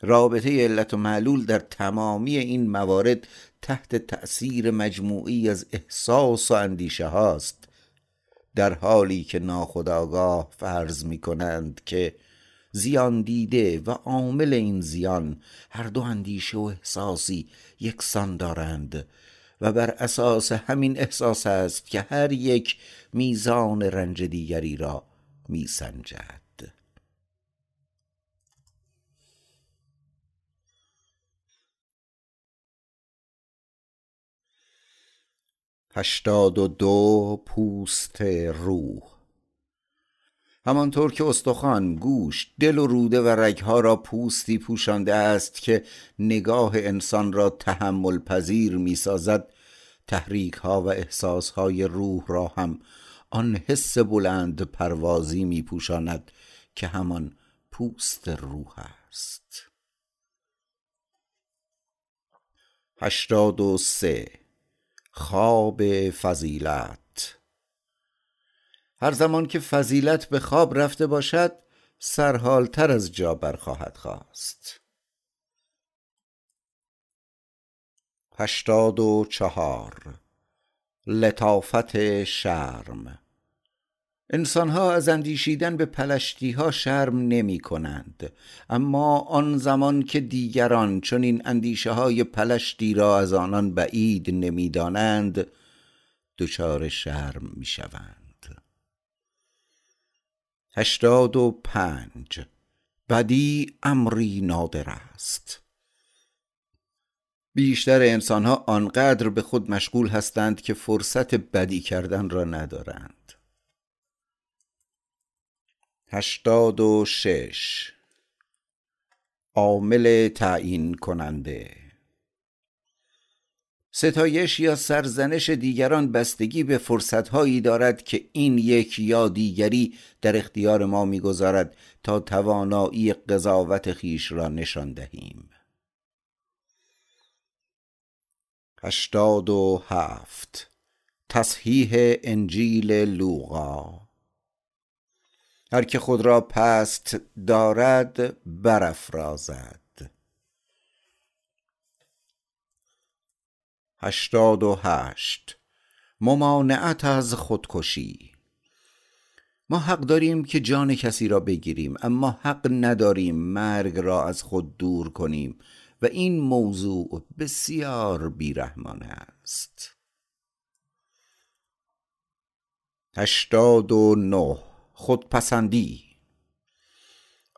رابطه علت و معلول در تمامی این موارد تحت تأثیر مجموعی از احساس و اندیشه هاست. در حالی که ناخداگاه فرض می کنند که زیان دیده و عامل این زیان هر دو اندیشه و احساسی یکسان دارند و بر اساس همین احساس است که هر یک میزان رنج دیگری را میسنجد. هشتاد و دو پوست روح. همانطور که استخوان گوش دل و روده و رگها را پوستی پوشانده است که نگاه انسان را تحمل پذیر می سازد تحریک ها و احساس های روح را هم آن حس بلند پروازی می پوشاند که همان پوست روح است. هشتاد و سه خواب فضیلت. هر زمان که فضیلت به خواب رفته باشد سرحالتر از جا برخواهد خواست. هشتاد و چهار. لطافت شرم. انسانها از اندیشیدن به پلشتی ها شرم نمی کنند اما آن زمان که دیگران چون این اندیشه های پلشتی را از آنان بعید نمی دانند دچار شرم می شوند هشتاد و پنج. بدی امری نادر است. بیشتر انسانها آنقدر به خود مشغول هستند که فرصت بدی کردن را ندارند. هشتاد و شش. عامل تعیین کننده. ستایش یا سرزنش دیگران بستگی به فرصتهایی دارد که این یک یا دیگری در اختیار ما می‌گذارد تا توانایی قضاوت خیش را نشان دهیم. هشتاد و هفت. تصحیح انجیل لوقا. هر که خود را پست دارد برافرازد. هشتاد و هشت. ممانعت از خودکشی. ما حق داریم که جان کسی را بگیریم اما حق نداریم مرگ را از خود دور کنیم و این موضوع بسیار بیرحمانه است. هشتاد و نه. خودپسندی.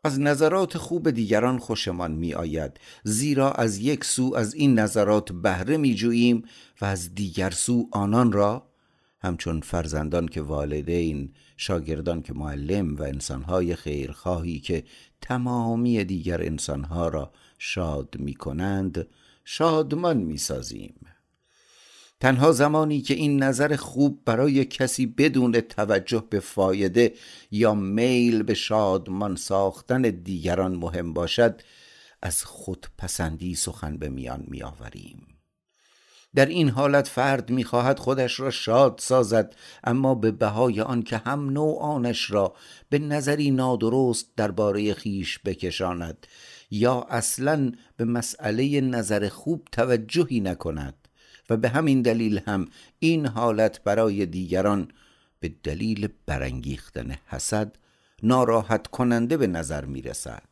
از نظرات خوب دیگران خوشمان می آید زیرا از یک سو از این نظرات بهره می جوییم و از دیگر سو آنان را همچون فرزندان که والدین شاگردان که معلم و انسانهای خیرخواهی که تمامی دیگر انسانها را شاد می کنند شادمان می سازیم تنها زمانی که این نظر خوب برای کسی بدون توجه به فایده یا میل به شادمان ساختن دیگران مهم باشد از خودپسندی سخن به میان می آوریم در این حالت فرد می‌خواهد خودش را شاد سازد اما به بهای آن که هم نوعانش را به نظری نادرست درباره خیش بکشاند یا اصلا به مسئله نظر خوب توجهی نکند. و به همین دلیل هم این حالت برای دیگران به دلیل برانگیختن حسد ناراحت کننده به نظر می رسد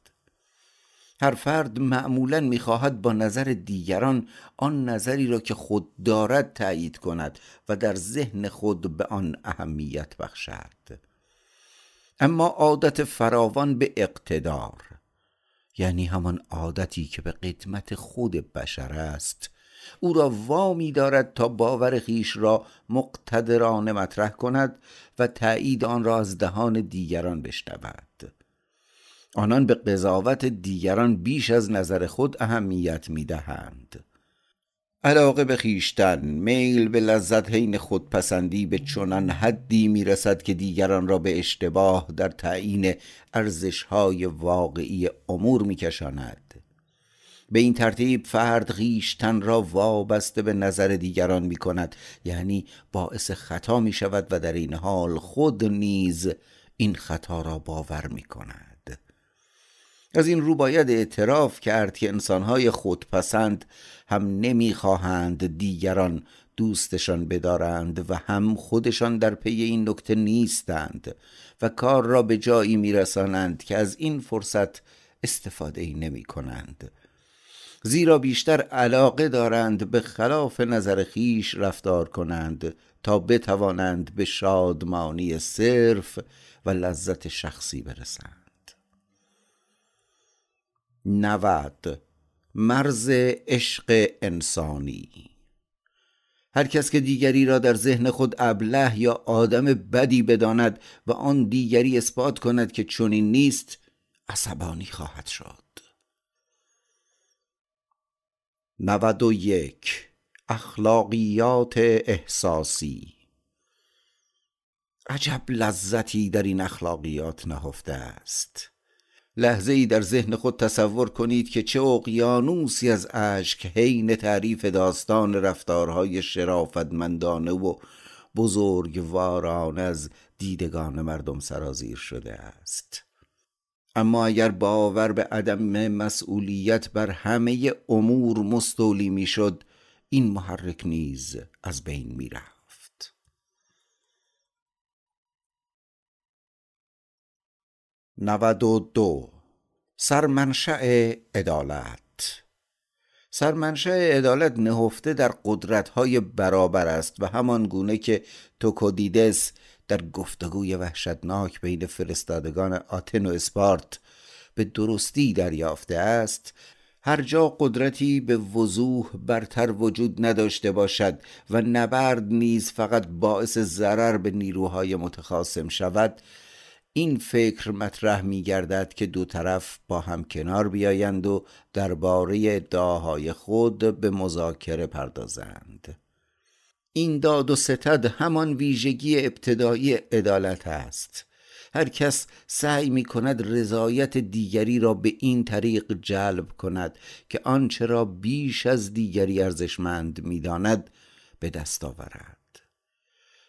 هر فرد معمولا می‌خواهد با نظر دیگران آن نظری را که خود دارد تایید کند و در ذهن خود به آن اهمیت بخشد. اما عادت فراوان به اقتدار یعنی همان عادتی که به قدمت خود بشر است او را وامی دارد تا باور خیش را مقتدرانه مطرح کند و تایید آن را از دهان دیگران بشنود. آنان به قضاوت دیگران بیش از نظر خود اهمیت می‌دهند علاقه به خیشتن میل به لذت حین خودپسندی به چنان حدی می‌رسد که دیگران را به اشتباه در تعیین ارزشهای واقعی امور میکشاند به این ترتیب فرد خیشتن را وابسته به نظر دیگران می کند یعنی باعث خطا می شود و در این حال خود نیز این خطا را باور می کند از این رو باید اعتراف کرد که انسانهای خودپسند هم نمی‌خواهند دیگران دوستشان بدارند و هم خودشان در پی این نکته نیستند و کار را به جایی میرسانند که از این فرصت استفاده ای نمی کنند زیرا بیشتر علاقه دارند به خلاف نظر خیش رفتار کنند تا بتوانند به شادمانی صرف و لذت شخصی برسند. نود مرز عشق انسانی. هر کس که دیگری را در ذهن خود ابله یا آدم بدی بداند و آن دیگری اثبات کند که چنین نیست عصبانی خواهد شد. نود و یک. اخلاقیات احساسی. عجب لذتی در این اخلاقیات نهفته است. لحظه ای در ذهن خود تصور کنید که چه اقیانوسی از اشک حین تعریف داستان رفتارهای شرافتمندانه و بزرگواران از دیدگان مردم سرازیر شده است. اما اگر باور به عدم مسئولیت بر همه امور مستولی می‌شد این محرک نیز از بین می‌رفت. نود و دو. سرمنشأ عدالت. سرمنشأ عدالت نهفته در قدرتهای برابر است و همان گونه که توکودیدس در گفتگوی وحشتناک بین فرستادگان آتن و اسپارت به درستی دریافته است هر جا قدرتی به وضوح برتر وجود نداشته باشد و نبرد نیز فقط باعث ضرر به نیروهای متخاصم شود این فکر مطرح می گردد که دو طرف با هم کنار بیایند و درباره ادعاهای خود به مذاکره پردازند. این داد و ستد همان ویژگی ابتدایی عدالت است. هر کس سعی می کند رضایت دیگری را به این طریق جلب کند که آنچه را بیش از دیگری ارزشمند می‌داند به دست آورد.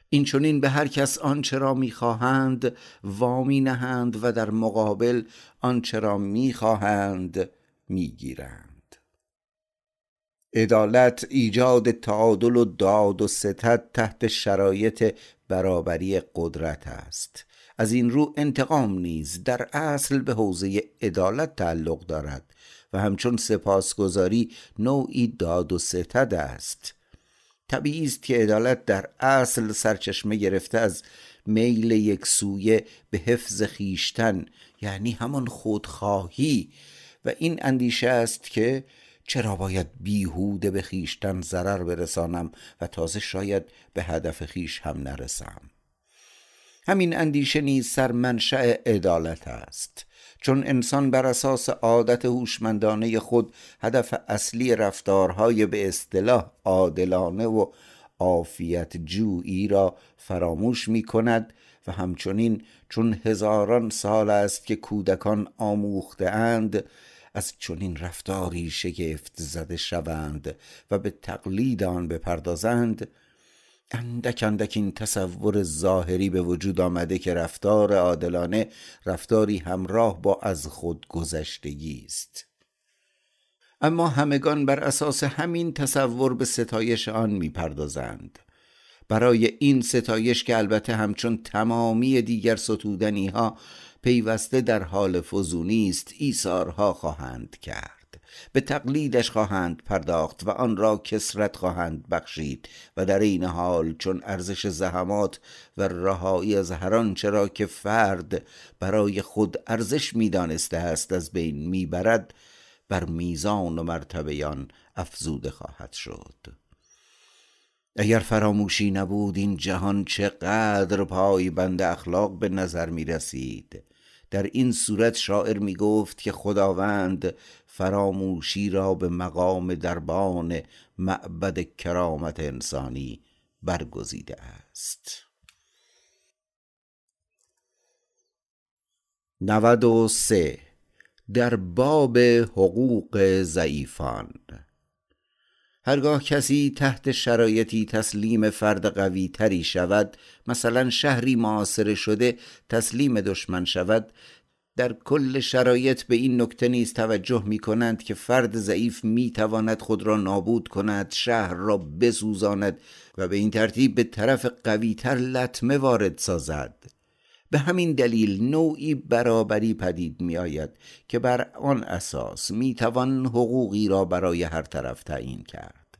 این چونین به هر کس آنچه را می‌خواهند وامی نهند و در مقابل آنچه را می‌خواهند می‌گیرند عدالت ایجاد تعادل و داد و ستد تحت شرایط برابری قدرت است. از این رو انتقام نیز در اصل به حوزه عدالت تعلق دارد و همچون سپاسگزاری نوعی داد و ستد است. طبیعی است که عدالت در اصل سرچشمه گرفته از میل یک سویه به حفظ خیشتن یعنی همان خودخواهی. و این اندیشه است که چرا باید بیهوده به خیشتن ضرر برسانم و تازه شاید به هدف خیش هم نرسم؟ همین اندیشه نیز سرمنشأ عدالت است. چون انسان بر اساس عادت هوشمندانه خود هدف اصلی رفتارهای به اصطلاح عادلانه و عافیت جویی را فراموش می کند و همچنین چون هزاران سال است که کودکان آموخته اند از چنین رفتاری شگفت زده شوند و به تقلید آن بپردازند اندک اندک این تصور ظاهری به وجود آمده که رفتار عادلانه رفتاری همراه با از خود گذشتگی است. اما همگان بر اساس همین تصور به ستایش آن می‌پردازند. برای این ستایش که البته همچون تمامی دیگر ستودنی ها پیوسته در حال فزونی است ایثارها خواهند کرد. به تقلیدش خواهند پرداخت و آن را کسرت خواهند بخشید و در این حال چون ارزش زحمات و رهایی از هر آنچه را که فرد برای خود ارزش می‌دانسته است از بین می‌برد بر میزان و مرتبه افزوده خواهد شد. اگر فراموشی نبود این جهان چقدر پای بند اخلاق به نظر می رسید در این صورت شاعر می گفت که خداوند فراموشی را به مقام دربان معبد کرامت انسانی برگزیده است. نود و سه. در باب حقوق ضعیفان. هرگاه کسی تحت شرایطی تسلیم فرد قوی تری شود مثلا شهری معاصره شده تسلیم دشمن شود در کل شرایط به این نکته نیز توجه می کنند که فرد ضعیف می تواند خود را نابود کند شهر را بسوزاند و به این ترتیب به طرف قویتر لطمه وارد سازد. به همین دلیل نوعی برابری پدید می آید که بر آن اساس می توان حقوقی را برای هر طرف تعیین کرد.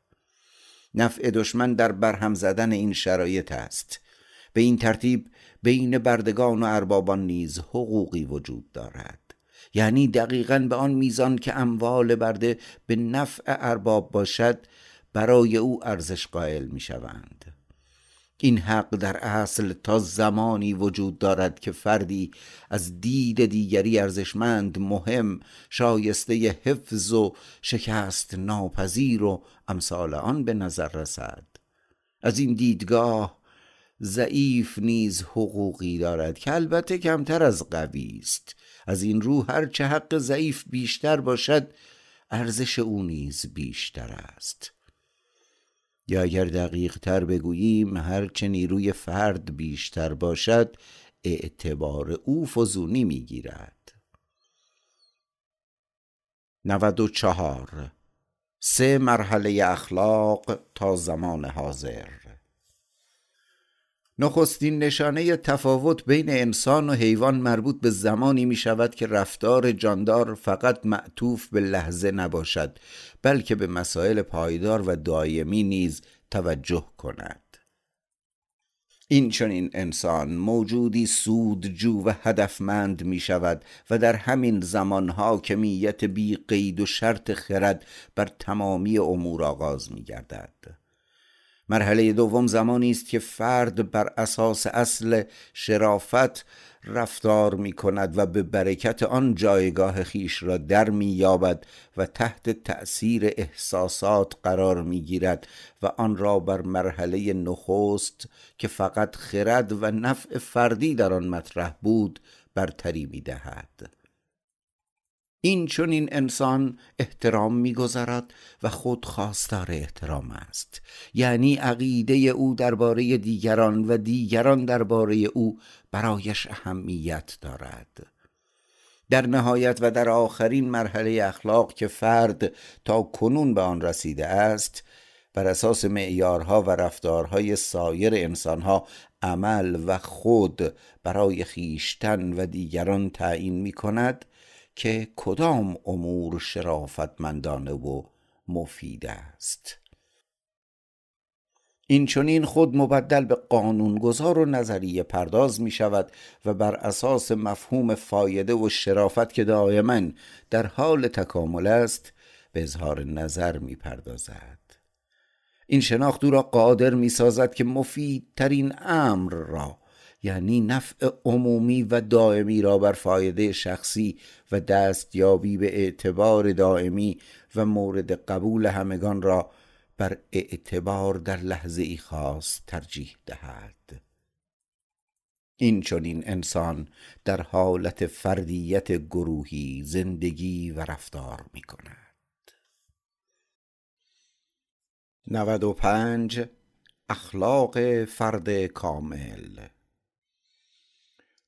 نفع دشمن در برهم زدن این شرایط است. به این ترتیب بین بردگان و اربابان نیز حقوقی وجود دارد. یعنی دقیقا به آن میزان که اموال برده به نفع ارباب باشد برای او ارزش قائل می شوند این حق در اصل تا زمانی وجود دارد که فردی از دید دیگری ارزشمند مهم شایسته حفظ و شکست ناپذیر و امثال آن به نظر رسد. از این دیدگاه ضعیف نیز حقوقی دارد که البته کمتر از قوی است. از این رو هر چه حق ضعیف بیشتر باشد ارزش او نیز بیشتر است. یا اگر دقیق تر بگوییم هرچه نیروی فرد بیشتر باشد اعتبار او فزونی نود و چهار. سه مرحله اخلاق تا زمان حاضر. نخستین نشانه تفاوت بین انسان و حیوان مربوط به زمانی می شود که رفتار جاندار فقط معطوف به لحظه نباشد. بلکه به مسائل پایدار و دائمی نیز توجه کند. این چنین انسان موجودی سودجو و هدفمند می شود و در همین زمان حاکمیت بی قید و شرط خرد بر تمامی امور آغاز می گردد مرحله دوم زمانی است که فرد بر اساس اصل شرافت رفتار می کند و به برکت آن جایگاه خیش را در می یابد و تحت تأثیر احساسات قرار می گیرد و آن را بر مرحله نخست که فقط خرد و نفع فردی در آن مطرح بود برتری می دهد این چون این انسان احترام میگذرد و خود خواستار احترام است. یعنی عقیده او درباره دیگران و دیگران درباره او برایش اهمیت دارد. در نهایت و در آخرین مرحله اخلاق که فرد تا کنون به آن رسیده است بر اساس معیارها و رفتارهای سایر انسانها عمل و خود برای خیشتن و دیگران تعیین می کند که کدام امور شرافتمندانه و مفید است. این چونین خود مبدل به قانونگذار و نظریه پرداز می شود و بر اساس مفهوم فایده و شرافت که دائما در حال تکامل است به اظهار نظر می پردازد. این شناخت او را قادر می سازد که مفیدترین امر را یعنی نفع عمومی و دائمی را بر فایده شخصی و دستیابی به اعتبار دائمی و مورد قبول همگان را بر اعتبار در لحظه ای خاص ترجیح دهد. این چون این انسان در حالت فردیت گروهی زندگی و رفتار می کند. 95 اخلاق فرد کامل.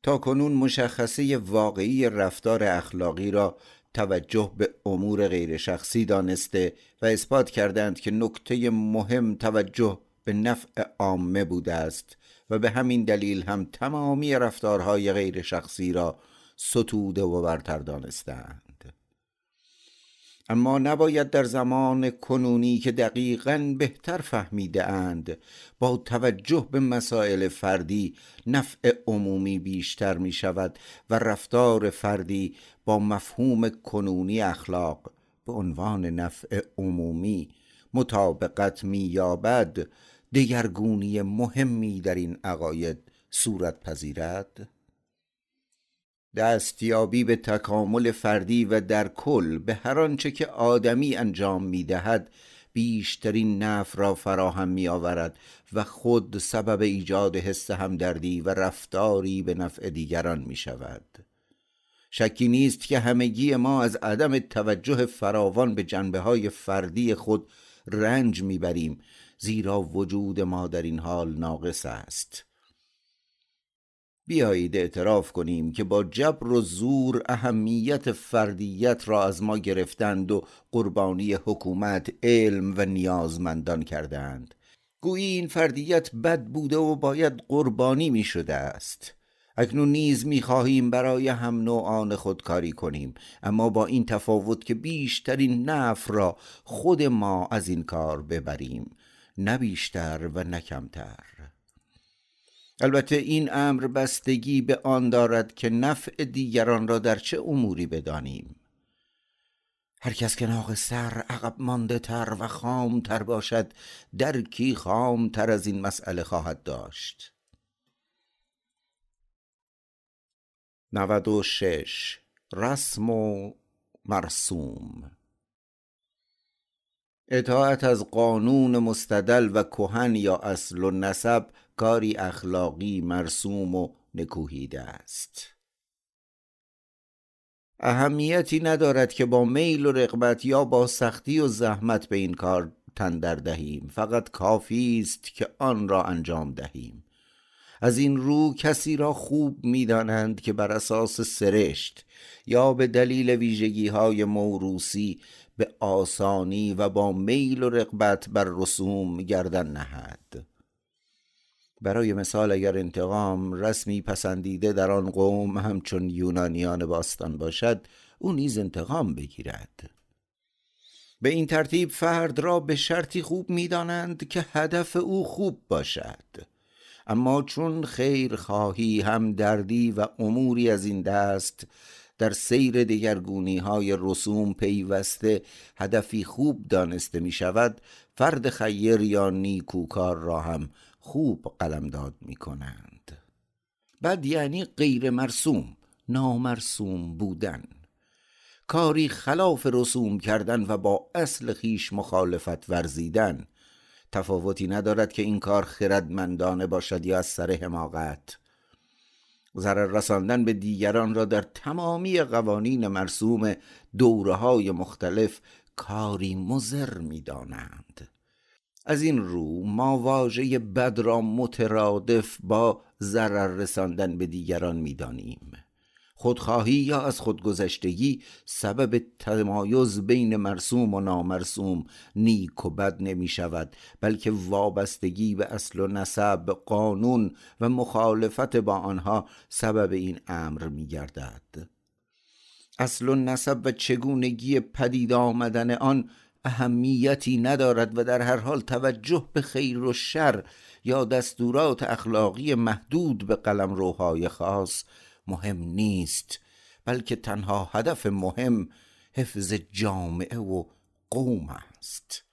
تا کنون مشخصه واقعی رفتار اخلاقی را توجه به امور غیر شخصی دانسته و اثبات کردند که نکته مهم توجه به نفع عامه بوده است و به همین دلیل هم تمامی رفتارهای غیر شخصی را ستوده و برتر دانستند اما نباید در زمان کنونی که دقیقا بهتر فهمیده اند با توجه به مسائل فردی نفع عمومی بیشتر می شود و رفتار فردی با مفهوم کنونی اخلاق به عنوان نفع عمومی مطابقت می یابد دگرگونی مهمی در این عقاید صورت پذیرد؟ دستیابی به تکامل فردی و در کل به هر آنچه که آدمی انجام می دهد بیشترین نفع را فراهم می آورد و خود سبب ایجاد حس همدردی و رفتاری به نفع دیگران می شود شکی نیست که همگی ما از عدم توجه فراوان به جنبه های فردی خود رنج می‌بریم زیرا وجود ما در این حال ناقص است. بیایید اعتراف کنیم که با جبر و زور اهمیت فردیت را از ما گرفتند و قربانی حکومت علم و نیازمندان کردند. گویی این فردیت بد بوده و باید قربانی می شده است. اکنون نیز می خواهیم برای هم نوعان خود کاری کنیم اما با این تفاوت که بیشترین نف را خود ما از این کار ببریم نه بیشتر و نه کمتر. البته این امر بستگی به آن دارد که نفع دیگران را در چه اموری بدانیم. هر کس که ناقصتر عقب مانده تر و خام تر باشد درکی خام تر از این مسئله خواهد داشت. نود و شش. رسم و مرسوم. اطاعت از قانون مستدل و کهن یا اصل و نسب کاری اخلاقی مرسوم و نکوهیده است. اهمیتی ندارد که با میل و رغبت یا با سختی و زحمت به این کار تندر دهیم. فقط کافی است که آن را انجام دهیم. از این رو کسی را خوب می‌دانند که بر اساس سرشت یا به دلیل ویژگی های موروسی به آسانی و با میل و رغبت بر رسوم گردن نهد. برای مثال اگر انتقام رسمی پسندیده در آن قوم همچون یونانیان باستان باشد او نیز انتقام بگیرد. به این ترتیب فرد را به شرطی خوب می‌دانند که هدف او خوب باشد. اما چون خیر خواهی هم دردی و اموری از این دست در سیر دگرگونی های رسوم پیوسته هدفی خوب دانسته می شود فرد خیر یا نیکوکار را هم خوب قلمداد می کنند بعد یعنی غیر مرسوم نامرسوم بودن. کاری خلاف رسوم کردن و با اصل خیش مخالفت ورزیدن. تفاوتی ندارد که این کار خردمندانه باشد یا از سر حماقت. ضرر رساندن به دیگران را در تمامی قوانین مرسوم دوره های مختلف کاری مزر می دانند. از این رو ما واژه بد را مترادف با ضرر رساندن به دیگران می دانیم. خودخواهی یا از خودگذشتگی سبب تمایز بین مرسوم و نامرسوم نیک و بد نمی شود بلکه وابستگی به اصل و نسب قانون و مخالفت با آنها سبب این امر می گردد اصل و نسب و چگونگی پدید آمدن آن اهمیتی ندارد و در هر حال توجه به خیر و شر یا دستورات اخلاقی محدود به قلم روهای خاص مهم نیست بلکه تنها هدف مهم حفظ جامعه و قوم است.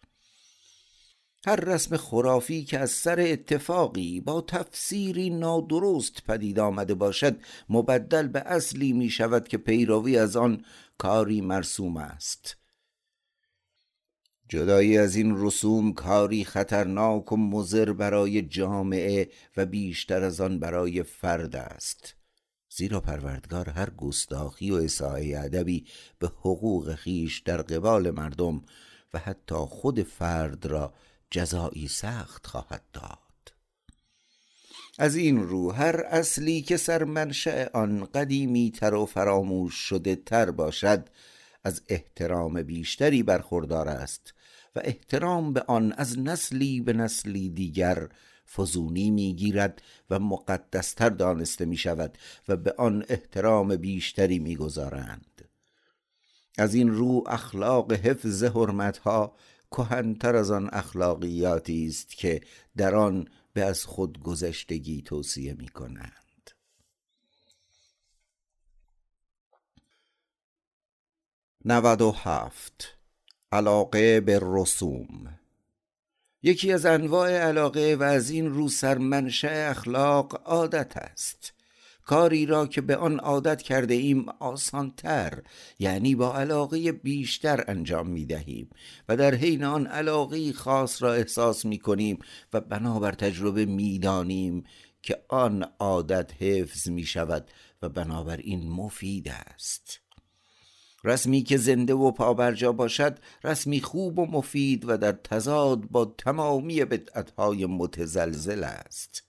هر رسم خرافی که از سر اتفاقی با تفسیری نادرست پدید آمده باشد مبدل به اصلی می شود که پیروی از آن کاری مرسوم است. جدایی از این رسوم کاری خطرناک و مضر برای جامعه و بیشتر از آن برای فرد است. زیرا پروردگار هر گستاخی و اساعه ادبی به حقوق خیش در قبال مردم و حتی خود فرد را جزایی سخت خواهد داد. از این رو هر اصلی که سرمنشأ آن قدیمی تر و فراموش شده تر باشد از احترام بیشتری برخوردار است و احترام به آن از نسلی به نسلی دیگر فزونی می‌گیرد و مقدستر دانسته می شود و به آن احترام بیشتری می‌گذارند. از این رو اخلاق حفظ حرمتها کهنتر از آن اخلاقیاتی است که در آن به از خود گذشتگی توصیه می کنند نود هفت علاقه به رسوم. یکی از انواع علاقه و از این رو سرمنشه اخلاق عادت است. کاری را که به آن عادت کرده ایم آسانتر یعنی با علاقه بیشتر انجام می دهیم و در حین آن علاقه خاص را احساس می کنیم و بنابر تجربه می دانیم که آن عادت حفظ می شود و بنابراین مفید است. رسمی که زنده و پابرجا باشد رسمی خوب و مفید و در تضاد با تمامی بدعتهای متزلزل است.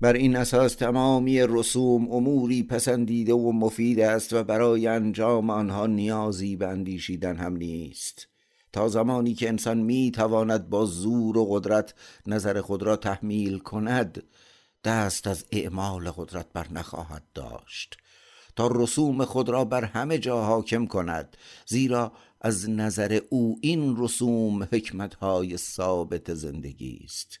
بر این اساس تمامی رسوم اموری پسندیده و مفید است و برای انجام آنها نیازی به اندیشیدن هم نیست. تا زمانی که انسان می تواند با زور و قدرت نظر خود را تحمیل کند دست از اعمال قدرت بر نخواهد داشت. تا رسوم خود را بر همه جا حاکم کند زیرا از نظر او این رسوم حکمتهای ثابت زندگی است.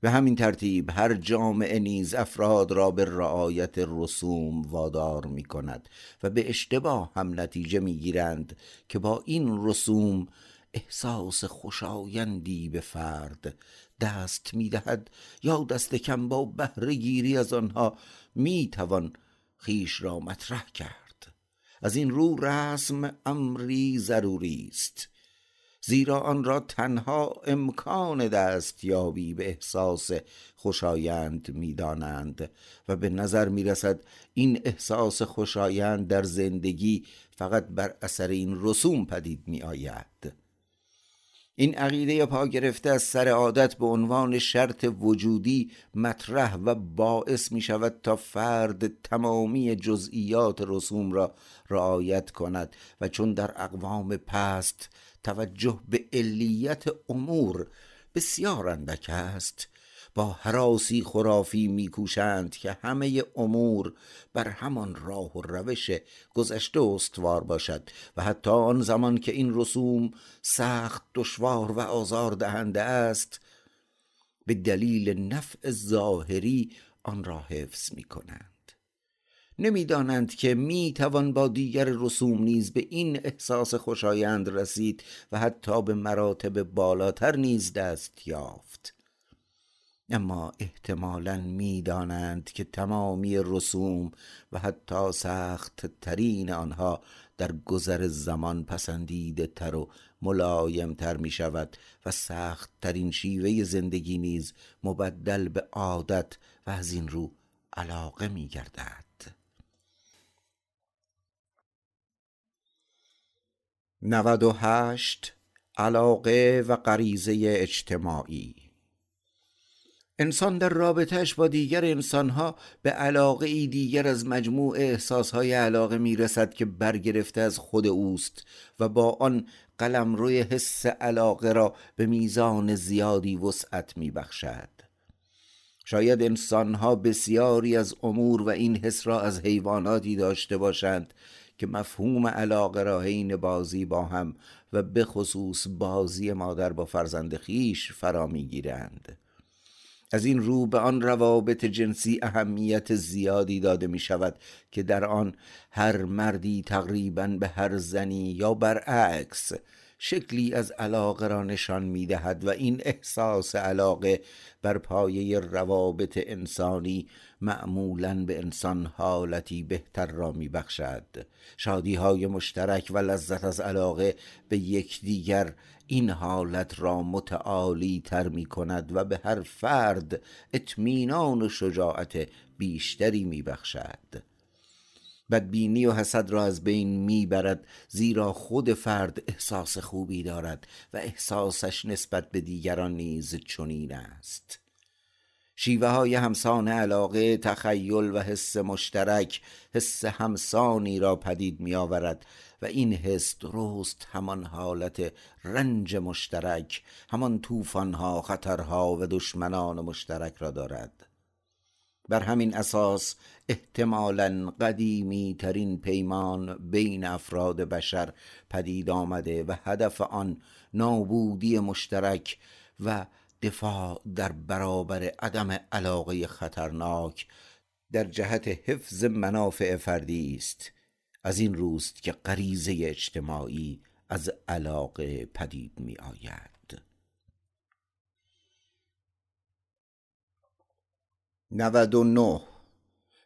به همین ترتیب هر جامعه نیز افراد را به رعایت رسوم وادار می کند و به اشتباه هم نتیجه می گیرند که با این رسوم احساس خوشایندی به فرد دست می دهد یا دست کم با بهره گیری از آنها می توان خیش را مطرح کرد. از این رو رسم امری ضروری است. زیرا آن را تنها امکان دستیابی به احساس خوشایند می‌دانند و به نظر می رسد این احساس خوشایند در زندگی فقط بر اثر این رسوم پدید می آید این عقیده پا گرفته از سر عادت به عنوان شرط وجودی مطرح و باعث می شود تا فرد تمامی جزئیات رسوم را رعایت کند و چون در اقوام پست توجه به علیت امور بسیار اندک است با حراسی خرافی میکوشند که همه امور بر همان راه و روش گذشته استوار باشد و حتی آن زمان که این رسوم سخت دشوار و آزار دهنده است به دلیل نفع ظاهری آن را حفظ می کنند نمی‌دانند که می توان با دیگر رسوم نیز به این احساس خوشایند رسید و حتی به مراتب بالاتر نیز دست یافت. اما احتمالا می‌دانند که تمامی رسوم و حتی سخت ترین آنها در گذر زمان پسندیده تر و ملایم تر می شود و سخت ترین شیوه زندگی نیز مبدل به عادت و از این رو علاقه می گردد نود و هشت علاقه و غریزه اجتماعی انسان در رابطهش با دیگر انسانها به علاقه ای دیگر از مجموع احساسهای علاقه می رسد که برگرفته از خود اوست و با آن قلم روی حس علاقه را به میزان زیادی وسعت می بخشد. شاید انسانها بسیاری از امور و این حس را از حیواناتی داشته باشند که مفهوم علاقه را حین بازی با هم و به خصوص بازی مادر با فرزند خیش فرا می‌گیرند از این رو به آن روابط جنسی اهمیت زیادی داده می شود که در آن هر مردی تقریبا به هر زنی یا برعکس شکلی از علاقه را نشان می دهد و این احساس علاقه بر پایه روابط انسانی معمولا به انسان حالتی بهتر را می بخشد شادی های مشترک و لذت از علاقه به یکدیگر این حالت را متعالی تر می کند و به هر فرد اطمینان و شجاعت بیشتری می بخشد بدبینی و حسد را از بین می‌برد زیرا خود فرد احساس خوبی دارد و احساسش نسبت به دیگران نیز چنین است. شیوه های همسان علاقه تخیل و حس مشترک حس همسانی را پدید می آورد و این حس درست همان حالت رنج مشترک همان طوفانها خطرها و دشمنان مشترک را دارد. بر همین اساس احتمالا قدیمی ترین پیمان بین افراد بشر پدید آمده و هدف آن نابودی مشترک و دفاع در برابر عدم علاقه خطرناک در جهت حفظ منافع فردی است. از این روست که غریزه اجتماعی از علاقه پدید می آید. 99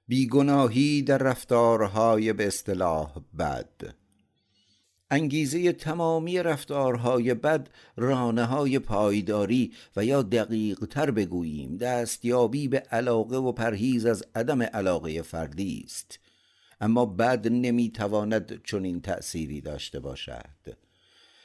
بیگناهی در رفتارهای به اصطلاح بد. انگیزه تمامی رفتارهای بد رانه های پایداری و یا دقیق تر بگوییم دستیابی به علاقه و پرهیز از عدم علاقه فردی است. اما بد نمی‌تواند چنین تأثیری داشته باشد.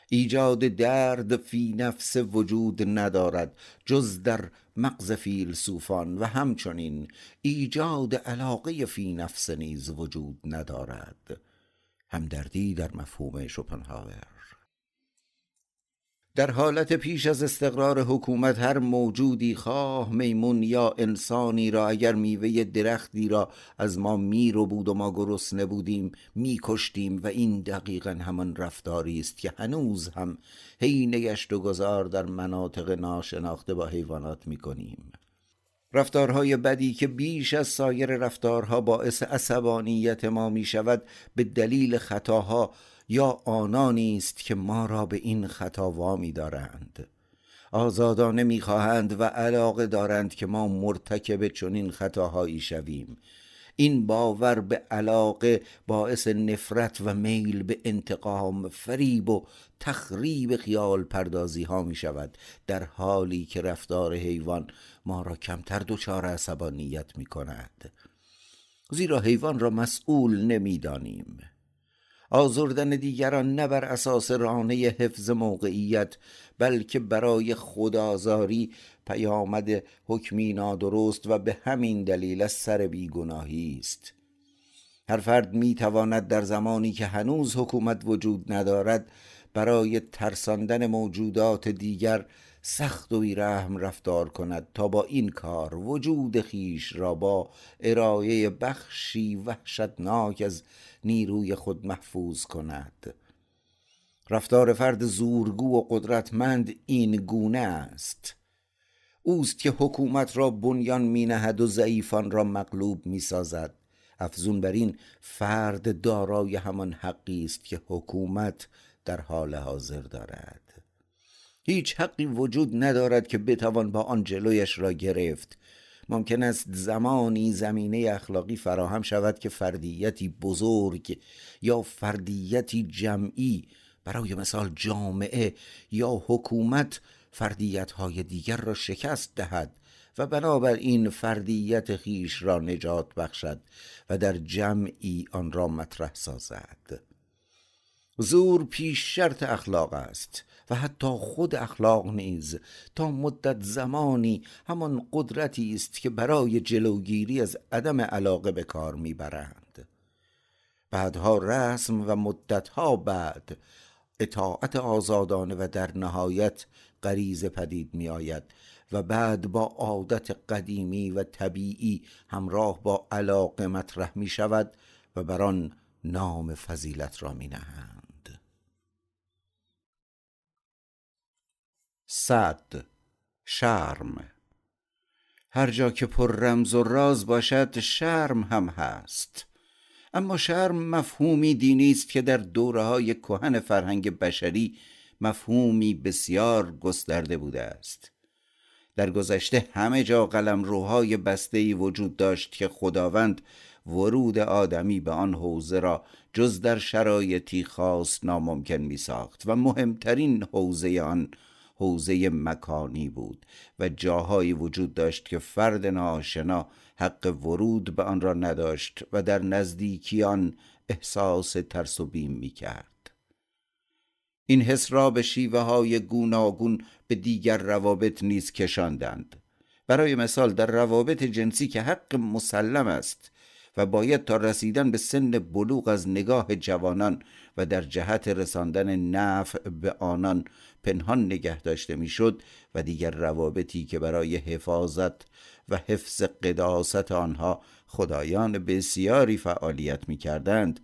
ایجاد درد فی نفس وجود ندارد جز در مغز فیلسوفان و همچنین ایجاد علاقه فی نفس نیز وجود ندارد. همدردی در مفهوم شوپنهاور در حالت پیش از استقرار حکومت هر موجودی خواه میمون یا انسانی را اگر میوه درختی را از ما رو بود و ما گرسنه بودیم میکشتیم و این دقیقا همان رفتاری است که هنوز هم حین گشت و گذار در مناطق ناشناخته با حیوانات می‌کنیم. رفتارهای بدی که بیش از سایر رفتارها باعث عصبانیت ما می شود به دلیل خطاها یا آنانی است که ما را به این خطا وامی دارند. آزادانه می‌خواهند و علاقه دارند که ما مرتکب چنین خطاهایی شویم. این باور به علاقه باعث نفرت و میل به انتقام فریب و تخریب خیال پردازی ها می شود. در حالی که رفتار حیوان ما را کمتر دچار عصبانیت می کند. زیرا حیوان را مسئول نمی‌دانیم آزردن دیگران نه بر اساس رانه حفظ موقعیت بلکه برای خدازاری پیامد حکمی نادرست و به همین دلیل از سر بیگناهی است. هر فرد می تواند در زمانی که هنوز حکومت وجود ندارد برای ترساندن موجودات دیگر سخت و بیرحم رفتار کند تا با این کار وجود خیش را با ارائه بخشی وحشتناک از نیروی خود محفوظ کند. رفتار فرد زورگو و قدرتمند این گونه است. اوست که حکومت را بنیان می نهد و ضعیفان را مغلوب می سازد افزون بر این فرد دارای همان حقی است که حکومت در حال حاضر دارد. هیچ حقی وجود ندارد که بتوان با آن جلویش را گرفت. ممکن است زمانی زمینه اخلاقی فراهم شود که فردیتی بزرگ یا فردیتی جمعی برای مثال جامعه یا حکومت فردیت های دیگر را شکست دهد و بنابراین فردیت خویش را نجات بخشد و در جمعی آن را مطرح سازد. زور پیش شرط اخلاق است و حتی خود اخلاق نیز تا مدت زمانی همان قدرتی است که برای جلوگیری از عدم علاقه به کار می‌برند. بعدها رسم و مدتها بعد اطاعت آزادانه و در نهایت غریزه پدید می آید و بعد با عادت قدیمی و طبیعی همراه با علاقه مطرح می شود و بر آن نام فضیلت را می نهند صد. شرم. هر جا که پر رمز و راز باشد شرم هم هست. اما شرم مفهومی دینی است که در دوره های کهن فرهنگ بشری مفهومی بسیار گسترده بوده است. در گذشته همه جا قلم روهای بسته وجود داشت که خداوند ورود آدمی به آن حوزه را جز در شرایطی خاص ناممکن می ساخت و مهمترین حوزه آن حوزه مکانی بود و جاهایی وجود داشت که فرد ناشنا حق ورود به آن را نداشت و در نزدیکی آن احساس ترس و بیم می کرد این حس را به شیوه های گوناگون به دیگر روابط نیز کشاندند. برای مثال در روابط جنسی که حق مسلم است و باید تا رسیدن به سن بلوغ از نگاه جوانان و در جهت رساندن نفع به آنان پنهان نگه داشته می‌شد و دیگر روابطی که برای حفاظت و حفظ قداست آنها خدایان بسیاری فعالیت می کردند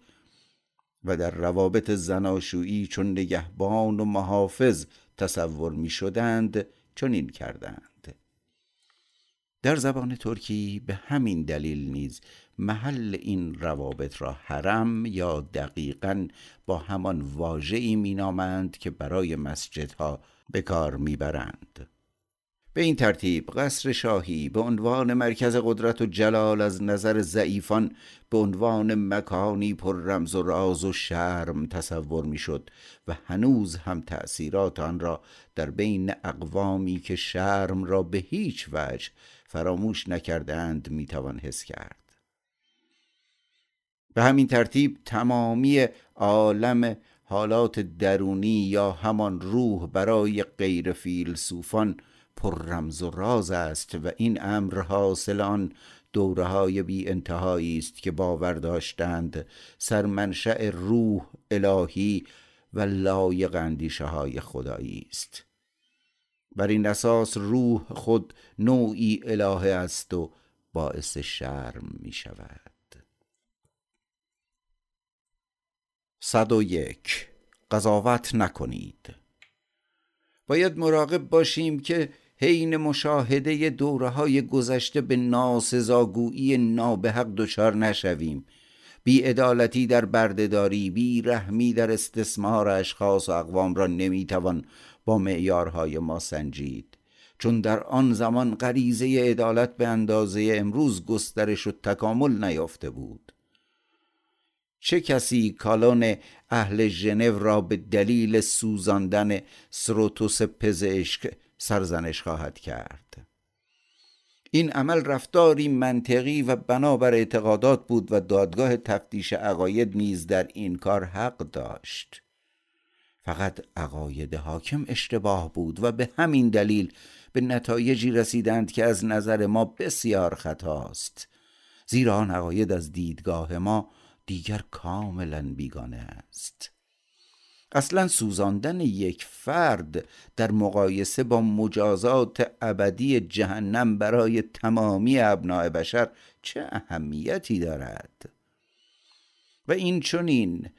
و در روابط زناشویی چون نگهبان و محافظ تصور می شدند چنین کردند. در زبان ترکی به همین دلیل نیز محل این روابط را حرم یا دقیقا با همان واژه‌ای مینامند که برای مسجدها به کار می‌برند. به این ترتیب قصر شاهی به عنوان مرکز قدرت و جلال از نظر ضعیفان به عنوان مکانی پر رمز و راز و شرم تصور می‌شد و هنوز هم تأثیرات آن را در بین اقوامی که شرم را به هیچ وجه فراموش نکردند می‌توان حس کرد. به همین ترتیب تمامی عالم حالات درونی یا همان روح برای غیر فیلسوفان پر رمز و راز است و این امر حاصل آن دوره های بی انتهایی است که باور داشتند سرمنشأ روح الهی و لایق اندیشه های خدایی است. بر این اساس روح خود نوعی الهه است و باعث شرم می شود صد و یک. قضاوت نکنید. باید مراقب باشیم که حین مشاهده دوره های گذشته به ناسزاگویی نابحق دچار نشویم. ادالتی در بردهداری بی رحمی در استثمار اشخاص و اقوام را نمی‌توان با معیارهای ما سنجید. چون در آن زمان غریزه عدالت به اندازه امروز گسترش و تکامل نیافته بود. چه کسی کالون اهل ژنو را به دلیل سوزاندن سروتوس پزشک سرزنش خواهد کرد. این عمل رفتاری منطقی و بنابر اعتقادات بود و دادگاه تفتیش عقاید نیز در این کار حق داشت. فقط عقاید حاکم اشتباه بود و به همین دلیل به نتایجی رسیدند که از نظر ما بسیار خطاست. زیرا آن عقاید از دیدگاه ما دیگر کاملا بیگانه است. اصلا سوزاندن یک فرد در مقایسه با مجازات ابدی جهنم برای تمامی ابناع بشر چه اهمیتی دارد؟ و این چونین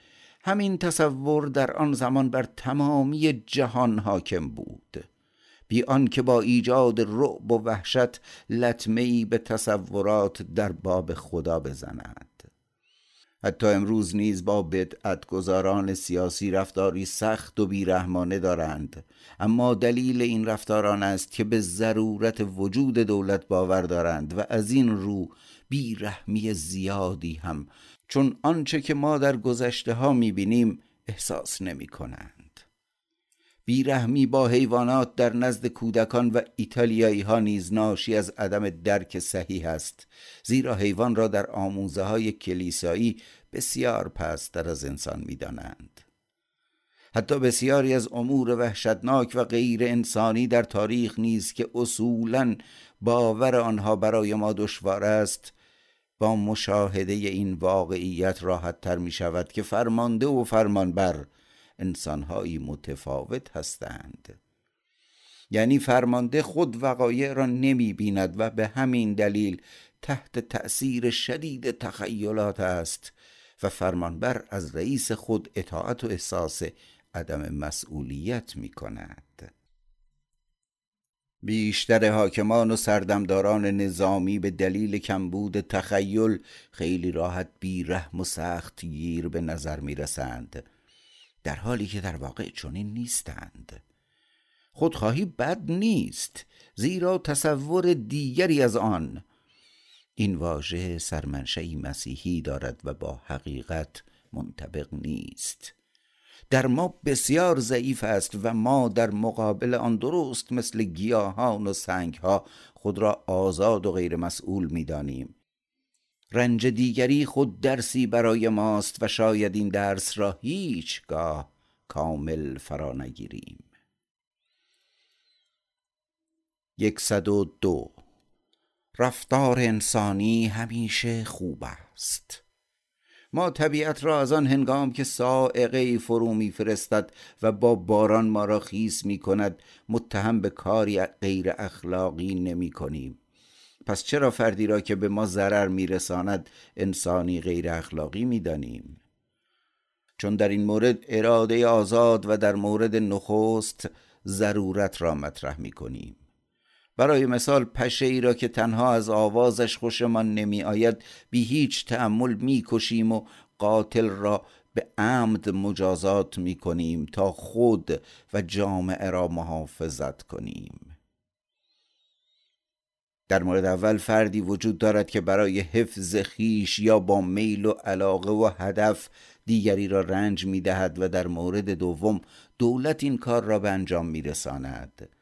همین تصور در آن زمان بر تمامی جهان حاکم بود. بی آنکه با ایجاد رعب و وحشت لطمه به تصورات در باب خدا بزند. حتی امروز نیز با بدعتگذاران سیاسی رفتاری سخت و بیرحمانه دارند. اما دلیل این رفتاران است که به ضرورت وجود دولت باور دارند و از این رو بیرحمی زیادی هم چون آنچه که ما در گذشته ها می‌بینیم احساس نمی کنند بیرحمی با حیوانات در نزد کودکان و ایتالیایی ها نیز ناشی از عدم درک صحیح است زیرا حیوان را در آموزه های کلیسایی بسیار پستر از انسان می‌دانند. حتی بسیاری از امور وحشتناک و غیر انسانی در تاریخ نیز که اصولا باور آنها برای ما دشوار است با مشاهده این واقعیت راحت تر می شود که فرمانده و فرمانبر انسانهایی متفاوت هستند. یعنی فرمانده خود وقایع را نمی بیند و به همین دلیل تحت تأثیر شدید تخیلات است. فرمانبر از رئیس خود اطاعت و احساس عدم مسئولیت می کند بیشتر حاکمان و سردمداران نظامی به دلیل کمبود تخیل خیلی راحت بیرحم و سخت گیر به نظر می رسند در حالی که در واقع چنین نیستند. خودخواهی بد نیست زیرا تصور دیگری از آن این واژه سرمنشهی مسیحی دارد و با حقیقت منطبق نیست در ما بسیار ضعیف است و ما در مقابل آن درست مثل گیاهان و سنگها خود را آزاد و غیر مسئول می دانیم. رنج دیگری خود درسی برای ماست و شاید این درس را هیچگاه کامل فرا نگیریم یکصد و دو رفتار انسانی همیشه خوب است. ما طبیعت را از آن هنگام که سائقه فرو میفرستد و با باران ما را خیس می کند متهم به کاری غیر اخلاقی نمی کنیم. پس چرا فردی را که به ما ضرر میرساند انسانی غیر اخلاقی می‌دانیم؟ چون در این مورد اراده آزاد و در مورد نخست ضرورت را مطرح می کنیم برای مثال پشه ای را که تنها از آوازش خوشمان نمی آید بی هیچ تأمل می کشیم و قاتل را به عمد مجازات می کنیم تا خود و جامعه را محافظت کنیم در مورد اول فردی وجود دارد که برای حفظ خیش یا با میل و علاقه و هدف دیگری را رنج می دهد و در مورد دوم دولت این کار را به انجام می رساند.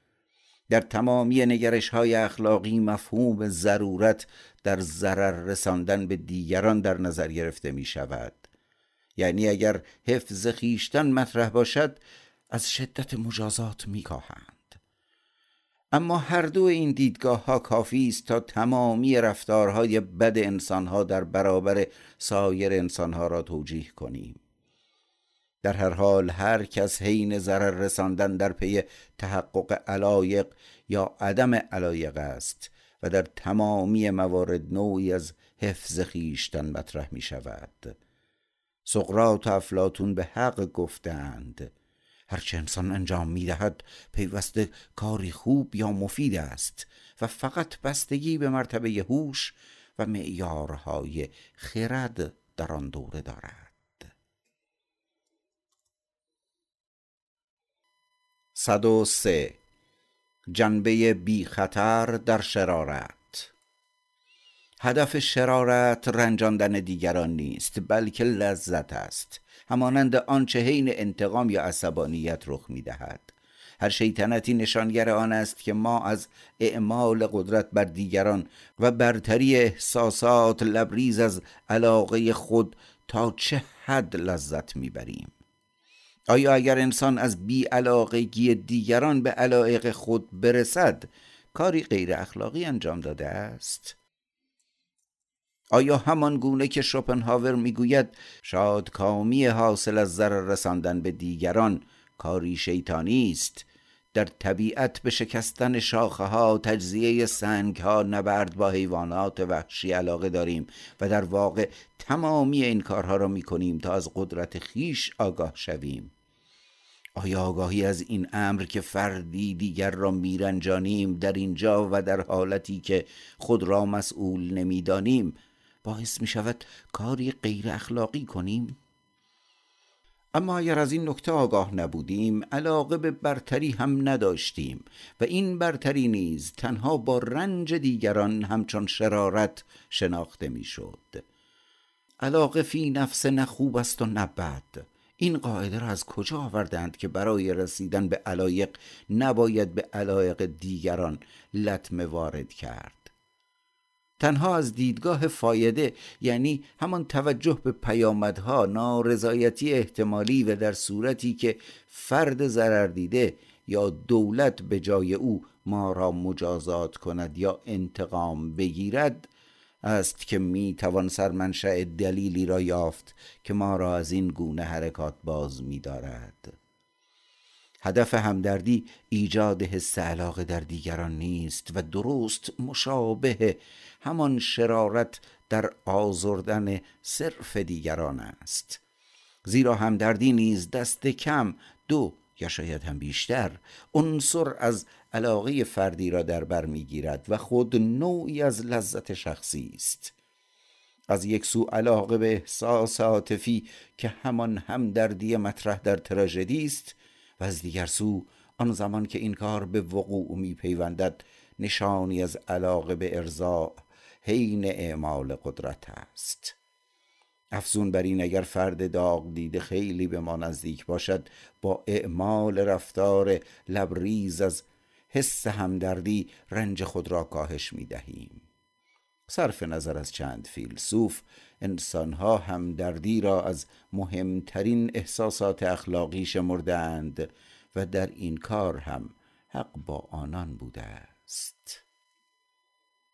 در تمامی نگرش های اخلاقی مفهوم ضرورت در ضرر رساندن به دیگران در نظر گرفته می شود یعنی اگر حفظ خیشتن مطرح باشد از شدت مجازات می کاهند. اما هر دو این دیدگاه ها کافی است تا تمامی رفتارهای بد انسانها در برابر سایر انسانها را توجیه کنیم در هر حال هر کس حین ضرر رساندن در پی تحقق علایق یا عدم علایق است و در تمامی موارد نوعی از حفظ خیشتن مطرح می شود. سقرات و افلاتون به حق گفتند هرچه انسان انجام می دهد پیوسته کاری خوب یا مفید است و فقط بستگی به مرتبه هوش و معیارهای خرد در آن دوره دارد. صد و سه. جنبه بی خطر در شرارت. هدف شرارت رنجاندن دیگران نیست بلکه لذت است. همانند آنچه حین انتقام یا عصبانیت رخ می دهد هر شیطنتی نشانگر آن است که ما از اعمال قدرت بر دیگران و برتری احساسات لبریز از علاقه خود تا چه حد لذت می‌بریم. آیا اگر انسان از بی علاقگی دیگران به علایق خود برسد کاری غیر اخلاقی انجام داده است؟ آیا همان گونه که شوپنهاور می‌گوید شادکامی حاصل از ضرر رساندن به دیگران کاری شیطانی است در طبیعت به شکستن شاخه ها تجزیه سنگ ها نبرد با حیوانات وحشی علاقه داریم و در واقع تمامی این کارها را می کنیم تا از قدرت خیش آگاه شویم آیا آگاهی از این امر که فردی دیگر را میرنجانیم در اینجا و در حالتی که خود را مسئول نمی‌دانیم باعث می شود کاری غیر اخلاقی کنیم؟ اما اگر از این نکته آگاه نبودیم علاقه به برتری هم نداشتیم و این برتری نیز تنها با رنج دیگران همچون شرارت شناخته می‌شد. علاقه فی نفس نه خوب است و نه این قاعده را از کجا آوردند که برای رسیدن به علایق نباید به علایق دیگران لطمه وارد کرد تنها از دیدگاه فایده یعنی همان توجه به پیامدها نارضایتی احتمالی و در صورتی که فرد ضرر دیده یا دولت به جای او ما را مجازات کند یا انتقام بگیرد است که می توان سرمنشأ دلیلی را یافت که ما را از این گونه حرکات باز می دارد. هدف همدردی ایجاد حس علاقه در دیگران نیست و درست مشابه همان شرارت در آزردن صرف دیگران است. زیرا همدردی نیز دست کم دو یا شاید هم بیشتر عنصر از علاقه فردی را در بر می‌گیرد و خود نوعی از لذت شخصی است. از یک سو علاقه به احساس عاطفی که همان همدردی مطرح در تراژدی است و از دیگر سو آن زمان که این کار به وقوع می پیوندد نشانی از علاقه به ارضا حین اعمال قدرت است. افزون بر این اگر فرد داغ دیده خیلی به ما نزدیک باشد با اعمال رفتار لبریز از حس همدردی رنج خود را کاهش می دهیم. صرف نظر از چند فیلسوف انسانها همدردی را از مهمترین احساسات اخلاقی شمردند و در این کار هم حق با آنان بوده است.